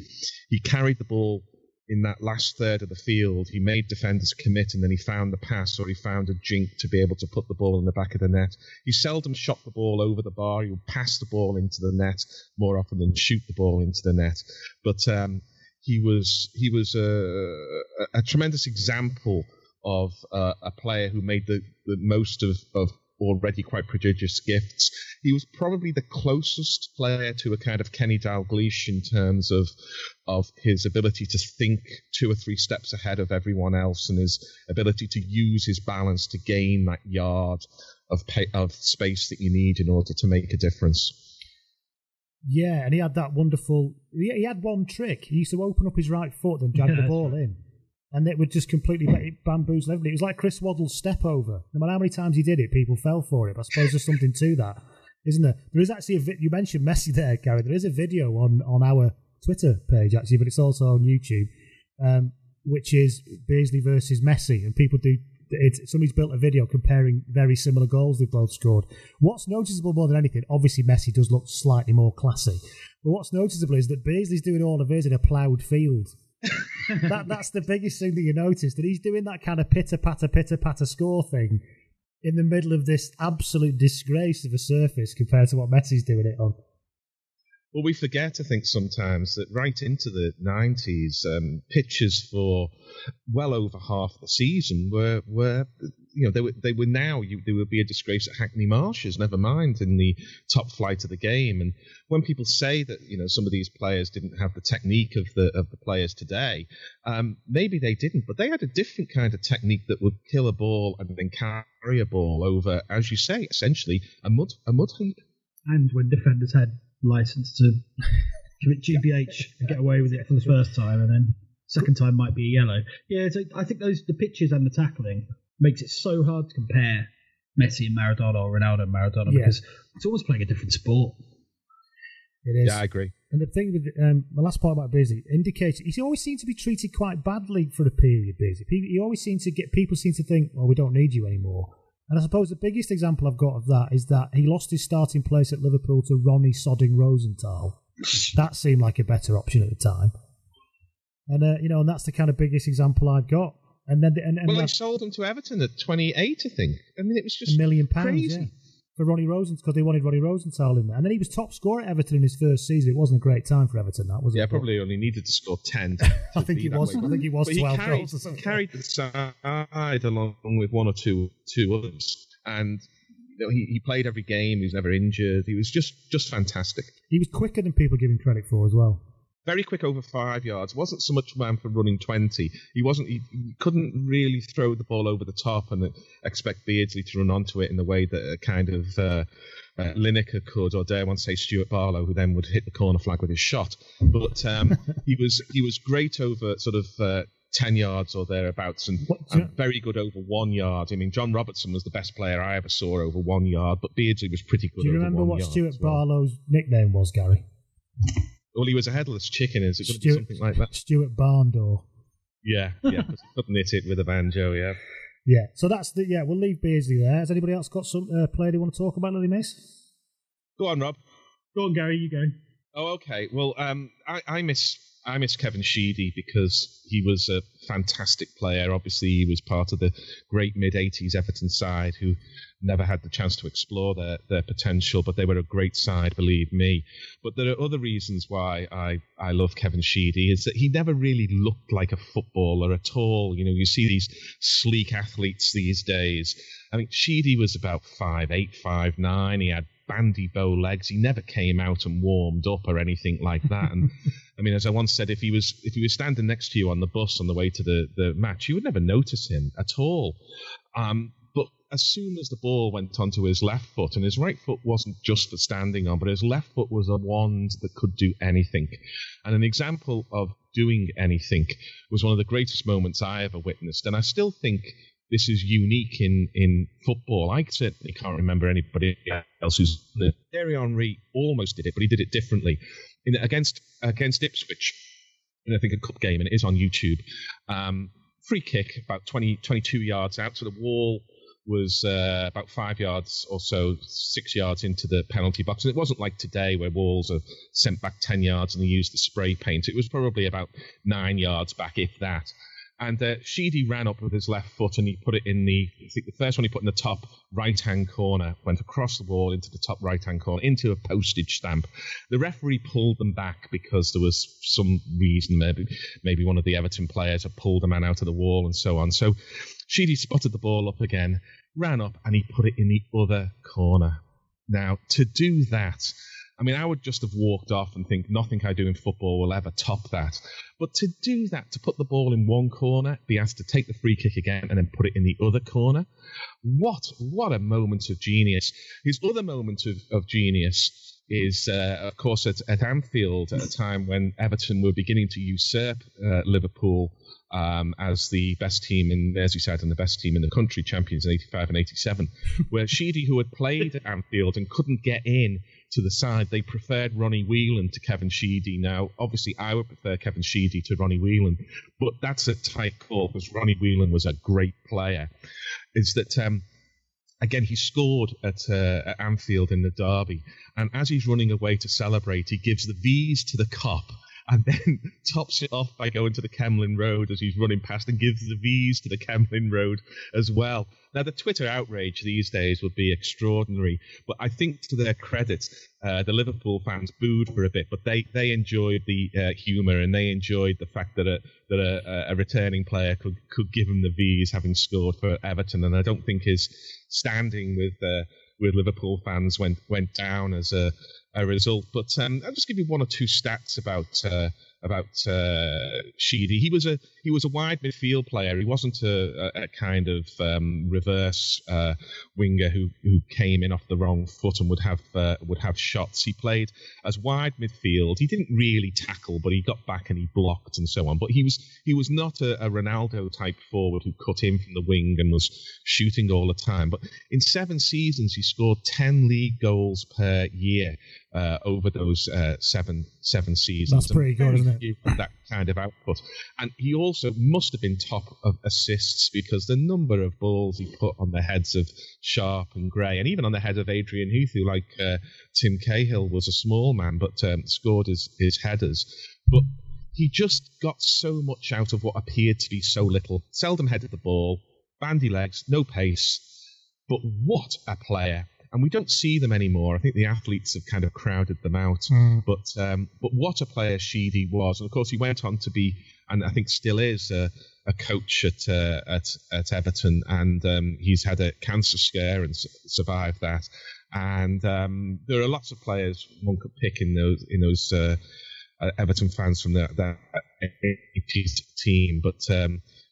he carried the ball in that last third of the field. He made defenders commit and then he found the pass or he found a jink to be able to put the ball in the back of the net. He seldom shot the ball over the bar. He would pass the ball into the net more often than shoot the ball into the net. But um, he was he was a, a, a tremendous example of uh, a player who made the, the most of, of already quite prodigious gifts. He was probably the closest player to a kind of Kenny Dalglish in terms of of his ability to think two or three steps ahead of everyone else and his ability to use his balance to gain that yard of pay, of space that you need in order to make a difference. Yeah, and he had that wonderful. He, he had one trick. He used to open up his right foot and drag Yeah, the that's ball in, and it would just completely ba- bamboozle everybody. It was like Chris Waddle's step over. No matter how many times he did it, people fell for it. But I suppose there's something to that, isn't there? There is actually a vi- you mentioned Messi there, Gary. There is a video on on our Twitter page actually, but it's also on YouTube, um, which is Beardsley versus Messi, and people do. It's, somebody's built a video comparing very similar goals they've both scored. What's noticeable more than anything, obviously Messi does look slightly more classy, but what's noticeable is that Beardsley's doing all of his in a ploughed field. That that's the biggest thing that you notice that he's doing that kind of pitter patter pitter patter score thing in the middle of this absolute disgrace of a surface compared to what Messi's doing it on. Well, we forget, I think, sometimes that right into the 90s, um, pitches for well over half the season were, were you know, they were they were now you, they would be a disgrace at Hackney Marshes, never mind in the top flight of the game. And when people say that you know some of these players didn't have the technique of the of the players today, um, maybe they didn't, but they had a different kind of technique that would kill a ball and then carry a ball over, as you say, essentially a mud a mud heap. And when defenders had license to commit GBH and get away with it for the first time, and then second time might be a yellow. Yeah, so I think those the pitches and the tackling makes it so hard to compare Messi and Maradona or Ronaldo and Maradona Yeah. because it's almost playing a different sport. It is. Yeah, I agree. And the thing with um, the last part about Beasley indicates he always seemed to be treated quite badly for a period. Beasley, Pe- he always seemed to get people seem to think, "Well, we don't need you anymore." And I suppose the biggest example I've got of that is that he lost his starting place at Liverpool to Ronnie Sodding Rosenthal. that seemed like a better option at the time. And uh, you know, and that's the kind of biggest example I've got. And then and, and Well, they sold him to Everton at 28, I think. I mean, it was just a million pounds crazy. yeah, for Ronnie Rosenthal because they wanted Ronnie Rosenthal in there. And then he was top scorer at Everton in his first season. It wasn't a great time for Everton, that was it? Yeah, probably only needed to score 10. To, I think he was. I think he was he carried, goals or something. carried the side along with one or two two others, and you know, he, he played every game. He was never injured. He was just just fantastic. He was quicker than people give him credit for as well. Very quick over five yards. wasn't so much man for running twenty. He wasn't. He, he couldn't really throw the ball over the top and expect Beardsley to run onto it in the way that a kind of. Uh, uh, Lineker could, or dare one say Stuart Barlow, who then would hit the corner flag with his shot. But um, he was he was great over sort of uh, ten yards or thereabouts, and, and very good over one yard. I mean, John Robertson was the best player I ever saw over one yard, but Beardsley was pretty good. Do you remember what yard Stuart well. Barlow's nickname was, Gary? Well, he was a headless chicken. Is it going to be Stuart, something like that? Stuart Barndoor. Yeah, yeah. he couldn't hit it with a banjo. Yeah. Yeah, so that's the yeah. We'll leave Beardsley there. Has anybody else got some uh, player they want to talk about that they miss? Go on, Rob. Go on, Gary, you go. Oh, okay. Well, um, I, I miss I miss Kevin Sheedy because he was a fantastic player. Obviously, he was part of the great mid '80s Everton side who never had the chance to explore their their potential, but they were a great side, believe me. But there are other reasons why I I love Kevin Sheedy is that he never really looked like a footballer at all. You know, you see these sleek athletes these days. I mean, Sheedy was about five eight, five nine. He had bandy bow legs. He never came out and warmed up or anything like that. And I mean, as I once said, if he was if he was standing next to you on the bus on the way to the, the match, you would never notice him at all. Um, but as soon as the ball went onto his left foot, and his right foot wasn't just for standing on, but his left foot was a wand that could do anything. And an example of doing anything was one of the greatest moments I ever witnessed. And I still think this is unique in, in football. I certainly can't remember anybody else who's done it. Thierry Henry almost did it, but he did it differently. In, against against Ipswich, in I think a cup game, and it is on YouTube. Um, free kick about 20, 22 yards out, so the wall was uh, about five yards or so, six yards into the penalty box. And it wasn't like today where walls are sent back 10 yards and they use the spray paint. It was probably about nine yards back, if that. And uh, Sheedy ran up with his left foot and he put it in the, I think the first one he put in the top right hand corner, went across the wall into the top right hand corner, into a postage stamp. The referee pulled them back because there was some reason, maybe, maybe one of the Everton players had pulled the man out of the wall and so on. So Sheedy spotted the ball up again, ran up, and he put it in the other corner. Now, to do that, I mean, I would just have walked off and think nothing I do in football will ever top that. But to do that, to put the ball in one corner, be asked to take the free kick again and then put it in the other corner, what what a moment of genius! His other moment of, of genius is, uh, of course, at, at Anfield at a time when Everton were beginning to usurp uh, Liverpool um, as the best team in Merseyside and the best team in the country, champions in 85 and 87, where Sheedy, who had played at Anfield and couldn't get in to the side, they preferred Ronnie Whelan to Kevin Sheedy. Now, obviously, I would prefer Kevin Sheedy to Ronnie Whelan, but that's a tight call because Ronnie Whelan was a great player. Is that um, again, he scored at, uh, at Anfield in the derby, and as he's running away to celebrate, he gives the V's to the Kop and then tops it off by going to the Kemlyn Road as he's running past and gives the V's to the Kemlyn Road as well. Now, the Twitter outrage these days would be extraordinary, but I think to their credit, uh, the Liverpool fans booed for a bit, but they, they enjoyed the uh, humour and they enjoyed the fact that a that a, a, returning player could could give him the V's having scored for Everton, and I don't think his standing with uh, with Liverpool fans went went down as a, result. But um, I'll just give you one or two stats about uh, about uh, Sheedy. He was a he was a wide midfield player. He wasn't a, a, a kind of um, reverse uh, winger who, who came in off the wrong foot and would have uh, would have shots. He played as wide midfield. He didn't really tackle, but he got back and he blocked and so on. But he was he was not a, a Ronaldo type forward who cut in from the wing and was shooting all the time. But in seven seasons, he scored ten league goals per year uh, over those uh, seven seven seasons. That's pretty good, isn't it? That kind of output, and he also must have been top of assists because the number of balls he put on the heads of Sharp and Gray, and even on the head of Adrian Heath, who like uh, Tim Cahill was a small man but um, scored his his headers, but. He just got so much out of what appeared to be so little. Seldom headed the ball, bandy legs, no pace, but what a player! And we don't see them anymore. I think the athletes have kind of crowded them out. Mm. But um, but what a player Sheedy was, and of course he went on to be, and I think still is a, a coach at uh, at at Everton, and um, he's had a cancer scare and su- survived that. And um, there are lots of players one could pick in those in those uh, uh, Everton fans from that that 80s team, but.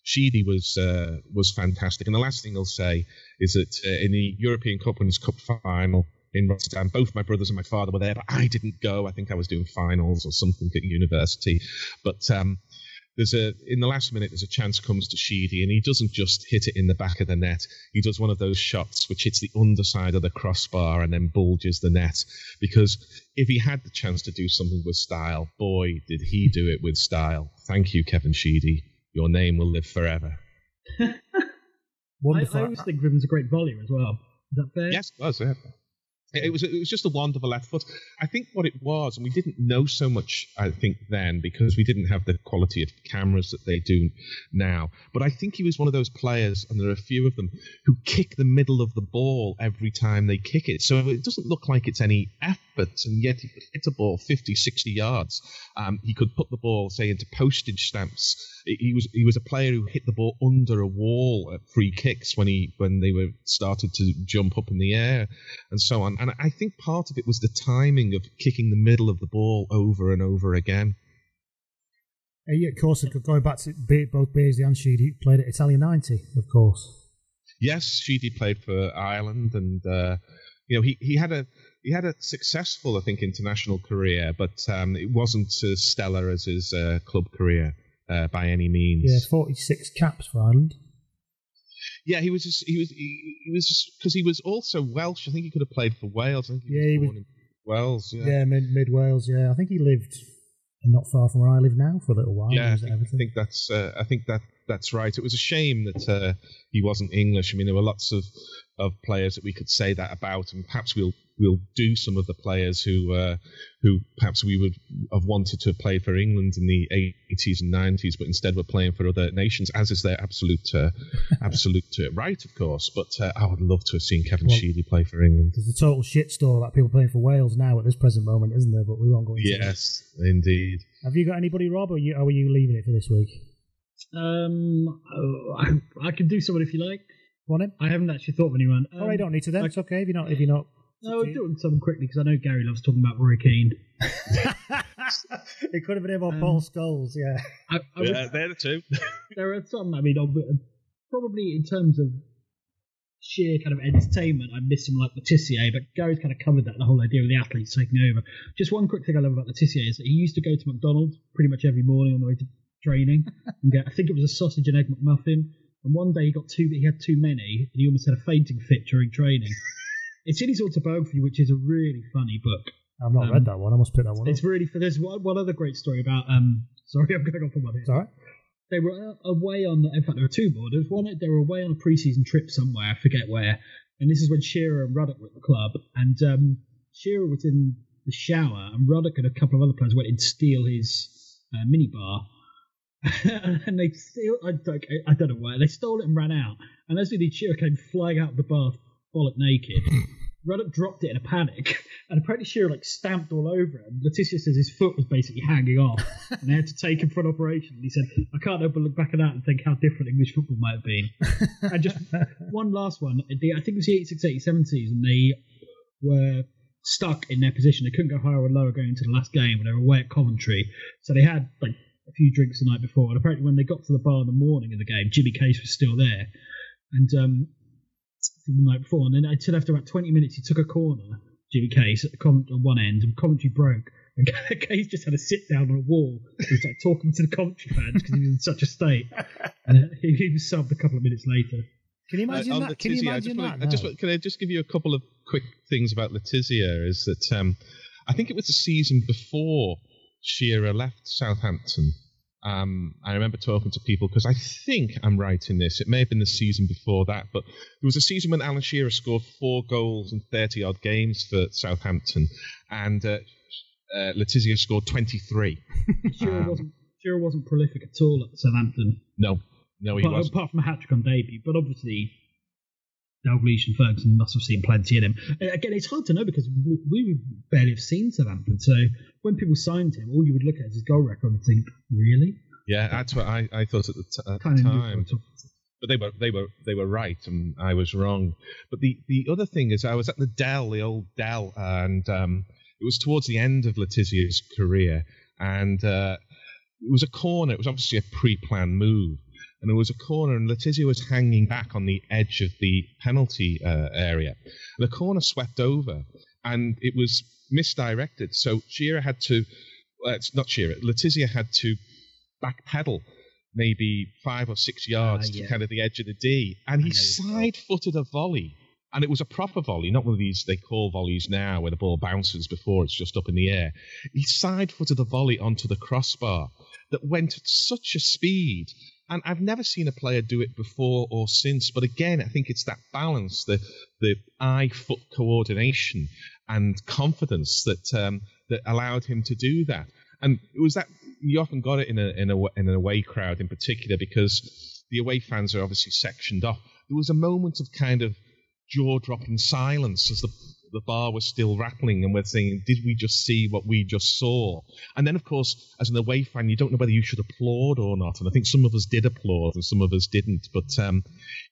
Sheedy was uh, was fantastic. And the last thing I'll say is that uh, in the European Cup Winners' Cup final in Rotterdam, both my brothers and my father were there, but I didn't go. I think I was doing finals or something at university. But um, there's a in the last minute, there's a chance comes to Sheedy, and he doesn't just hit it in the back of the net. He does one of those shots which hits the underside of the crossbar and then bulges the net. Because if he had the chance to do something with style, boy, did he do it with style. Thank you, Kevin Sheedy. Your name will live forever. Wonderful. I, I always think of him a great volume as well. Is that fair? Yes, it was. Yeah. It was it was just a wonderful left foot. I think what it was, and we didn't know so much. I think then because we didn't have the quality of cameras that they do now. But I think he was one of those players, and there are a few of them who kick the middle of the ball every time they kick it. So it doesn't look like it's any effort, and yet he could hit a ball 50, 60 yards. Um, he could put the ball, say, into postage stamps he was he was a player who hit the ball under a wall at free kicks when he when they were started to jump up in the air and so on. And I think part of it was the timing of kicking the middle of the ball over and over again. Uh, yeah, of course, going back to both Beardsley and Sheedy he played at Italia 90, of course. Yes, Sheedy played for Ireland, and uh, you know he, he had a he had a successful, I think, international career, but um, it wasn't as stellar as his uh, club career uh, by any means. Yeah, forty six caps for Ireland. Yeah, he was just, he was he, he was because he was also Welsh. I think he could have played for Wales. I think he yeah, he was Wales. Yeah, yeah mid mid Wales. Yeah, I think he lived not far from where I live now for a little while. Yeah, I think, I think, that's uh, I think that that's right. It was a shame that uh, he wasn't English. I mean, there were lots of of players that we could say that about, and perhaps we'll we'll do some of the players who uh, who perhaps we would have wanted to have played for England in the 80s and 90s, but instead were playing for other nations, as is their absolute uh, absolute uh, right, of course. But uh, I would love to have seen Kevin well, Sheedy play for England. There's a total shitstorm about people playing for Wales now at this present moment, isn't there? But we won't go into Yes, that. indeed. Have you got anybody, Rob, or, you, or are you leaving it for this week? Um, oh, I, I can do someone if you like. Want him? I haven't actually thought of anyone. Um, oh, I don't need to then. I, it's okay if you're not if you're not no, I'll do something quickly because I know Gary loves talking about Roy Keane. it could have been him on um, Paul Scholes, yeah. I, I yeah, would, they're the two. there are some, I mean, probably in terms of sheer kind of entertainment, I miss him like Le Tissier, but Gary's kind of covered that, the whole idea of the athletes taking over. Just one quick thing I love about Le Tissier is that he used to go to McDonald's pretty much every morning on the way to training and get, I think it was a sausage and egg McMuffin. And one day he got too, he had too many, and he almost had a fainting fit during training. It's in his autobiography, which is a really funny book. I've not um, read that one. I must pick that one. It's up. really. There's one, one other great story about. Um, sorry, I'm going off on one here. Right. They were away on. In fact, there were two more. There was one. They were away on a pre-season trip somewhere. I forget where. And this is when Shearer and Ruddock were at the club. And um, Shearer was in the shower, and Ruddock and a couple of other players went in to steal his uh, minibar. and they steal, I don't, I don't know why, they stole it and ran out. And as the Shearer came flying out of the bath, bollock naked, Ruddock dropped it in a panic, and apparently Shearer like stamped all over him. And Le Tissier says his foot was basically hanging off, and they had to take him for an operation. And he said, "I can't help but look back at that and think how different English football might have been." and just one last one, the, I think it was the 86-87 season. They were stuck in their position; they couldn't go higher or lower going into the last game. When they were away at Coventry, so they had like a few drinks the night before. And apparently, when they got to the bar in the morning of the game, Jimmy Case was still there, and um, from the night before. And then until after about 20 minutes, he took a corner, Jimmy Case, at the com- on one end, and commentary broke. And Case just had to sit down on a wall. He was like talking to the commentary fans because he was in such a state. And uh, he, he was subbed a couple of minutes later. Can you imagine Uh, on that? Can you Le Tissier, I imagine just that? want, I just can I just give you a couple of quick things about Le Tissier? Is that um, I think it was the season before Shearer left Southampton. Um, I remember talking to people because I think I'm right in this. It may have been the season before that, but there was a season when Alan Shearer scored four goals in 30 odd games for Southampton, and uh, uh, Le Tissier scored 23. Shearer Um, wasn't Shearer wasn't prolific at all at Southampton, No, no, he apart, wasn't. apart from a hat trick on debut. But obviously, Dalglish and Ferguson must have seen plenty in him. And again, it's hard to know because we, we barely have seen Southampton. So when people signed him, all you would look at is his goal record and think, really? Yeah, that's what I, I thought at the, t- at Kind the time. but they were they were they were right and I was wrong. But the the other thing is I was at the Dell, the old Dell, and um, it was towards the end of Le Tissier's career, and uh, it was a corner. It was obviously a pre-planned move, and it was a corner, and Le Tissier was hanging back on the edge of the penalty uh, area. The corner swept over, and it was misdirected. So Shearer had to. Well, it's not Shearer. Le Tissier had to backpedal maybe five or six yards yeah. to kind of the edge of the D, and he I know this goal. side-footed a volley, and it was a proper volley, not one of these they call volleys now where the ball bounces before it's just up in the air. He side-footed a volley onto the crossbar that went at such a speed. And I've never seen a player do it before or since. But again, I think it's that balance, the the eye-foot coordination and confidence that um, that allowed him to do that. And it was that you often got it in a in a in an away crowd in particular because the away fans are obviously sectioned off. There was a moment of kind of jaw-dropping silence as the the bar was still rattling, and we're saying, "Did we just see what we just saw?" And then, of course, as an away fan, you don't know whether you should applaud or not. And I think some of us did applaud, and some of us didn't. But um,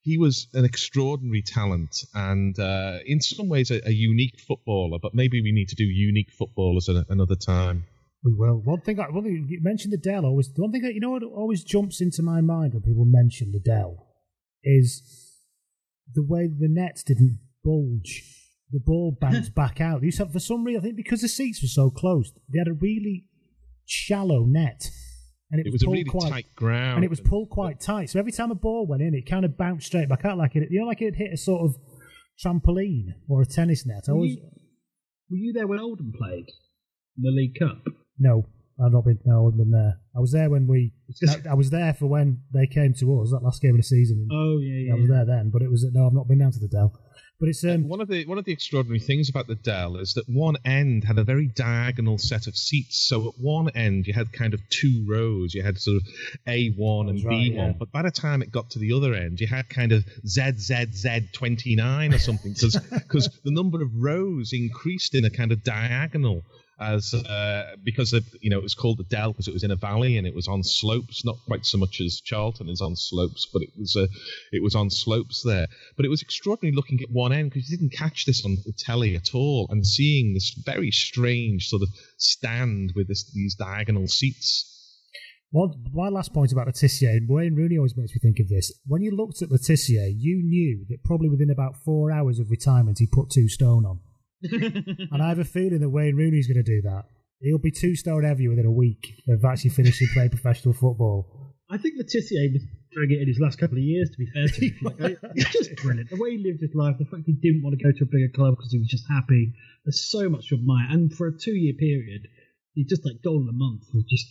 he was an extraordinary talent, and uh, in some ways, a, a unique footballer. But maybe we need to do unique footballers at another time. We will. One thing, I, one thing you mentioned the Dell. Always, the one thing that you know what always jumps into my mind when people mention the Dell is the way the nets didn't bulge. The ball bounced back out. To have, for some reason, I think because the seats were so close, they had a really shallow net, and it, It was a pulled really quite, tight ground, and it was pulled quite tight. So every time a ball went in, it kind of bounced straight back out, like it, you know, like it hit a sort of trampoline or a tennis net. I Were always you, were you there when Oldham played in the League Cup? No, I've not been. No, been there. I was there when we. I, I was there for when they came to us that last game of the season. Oh yeah, yeah. I was there then, but it was no. I've not been down to the Dell. But it's um. one of the one of the extraordinary things about the Dell is that one end had a very diagonal set of seats. So at one end you had kind of two rows. You had sort of A one and B right, one. yeah. But by the time it got to the other end, you had kind of ZZZ twenty nine or something because the number of rows increased in a kind of diagonal. As uh, because of, you know it was called the Dell because it was in a valley and it was on slopes, not quite so much as Charlton is on slopes, but it was uh, it was on slopes there. But it was extraordinary looking at one end because you didn't catch this on the telly at all, and seeing this very strange sort of stand with this, these diagonal seats. One, my last point about Le Tissier, and Wayne Rooney always makes me think of this. When you looked at Le Tissier, you knew that probably within about four hours of retirement, he put two stone on. And I have a feeling that Wayne Rooney's going to do that. He'll be two stone heavier within a week of actually finishing playing professional football. I think Le Tissier was doing it in his last couple of years. To be fair to him, like, it's just brilliant. The way he lived his life, the fact he didn't want to go to a bigger club because he was just happy. There's so much to admire. And for a two-year period, he just like goal in a month was just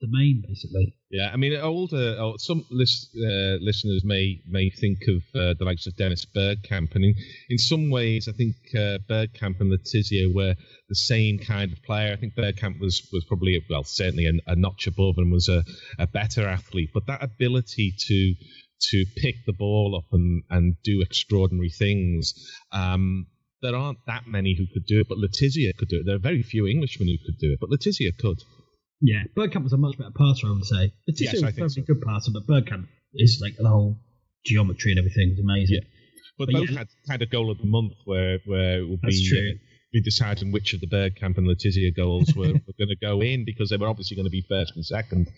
his main, basically. Yeah, I mean, older oh, some list, uh, listeners may may think of uh, the likes of Dennis Bergkamp, and in, in some ways, I think uh, Bergkamp and Le Tissier were the same kind of player. I think Bergkamp was was probably well, certainly a, a notch above and was a, a better athlete, but that ability to to pick the ball up and, and do extraordinary things. Um, there aren't that many who could do it, but Le Tissier could do it. There are very few Englishmen who could do it, but Le Tissier could. Yeah, Bergkamp was a much better passer, I would say. Le Tissier Yes, was a think very so. good passer, but Bergkamp is like the whole geometry and everything is amazing. Yeah. But, But both yeah. had kind of goal of the month where where it would That's be true. uh, be deciding which of the Bergkamp and Le Tissier goals were, were going to go in because they were obviously going to be first and second.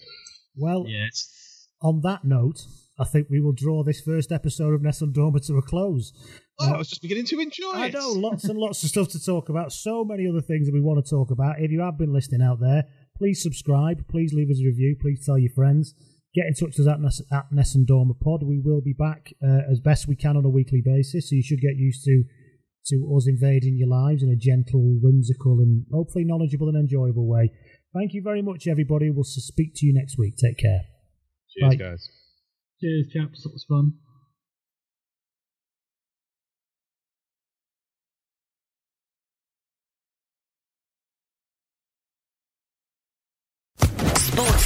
Well, Yes. on that note, I think we will draw this first episode of Nessun Dorma to a close. Oh, I was just beginning to enjoy I it. I know lots and lots of stuff to talk about. So many other things that we want to talk about. If you have been listening out there, please subscribe. Please leave us a review. Please tell your friends. Get in touch with us at, Ness, at Nessun Dorma Pod. We will be back uh, as best we can on a weekly basis. So you should get used to to us invading your lives in a gentle, whimsical, and hopefully knowledgeable and enjoyable way. Thank you very much, everybody. We'll speak to you next week. Take care. Cheers, Bye. guys. Cheers, chaps. That was fun.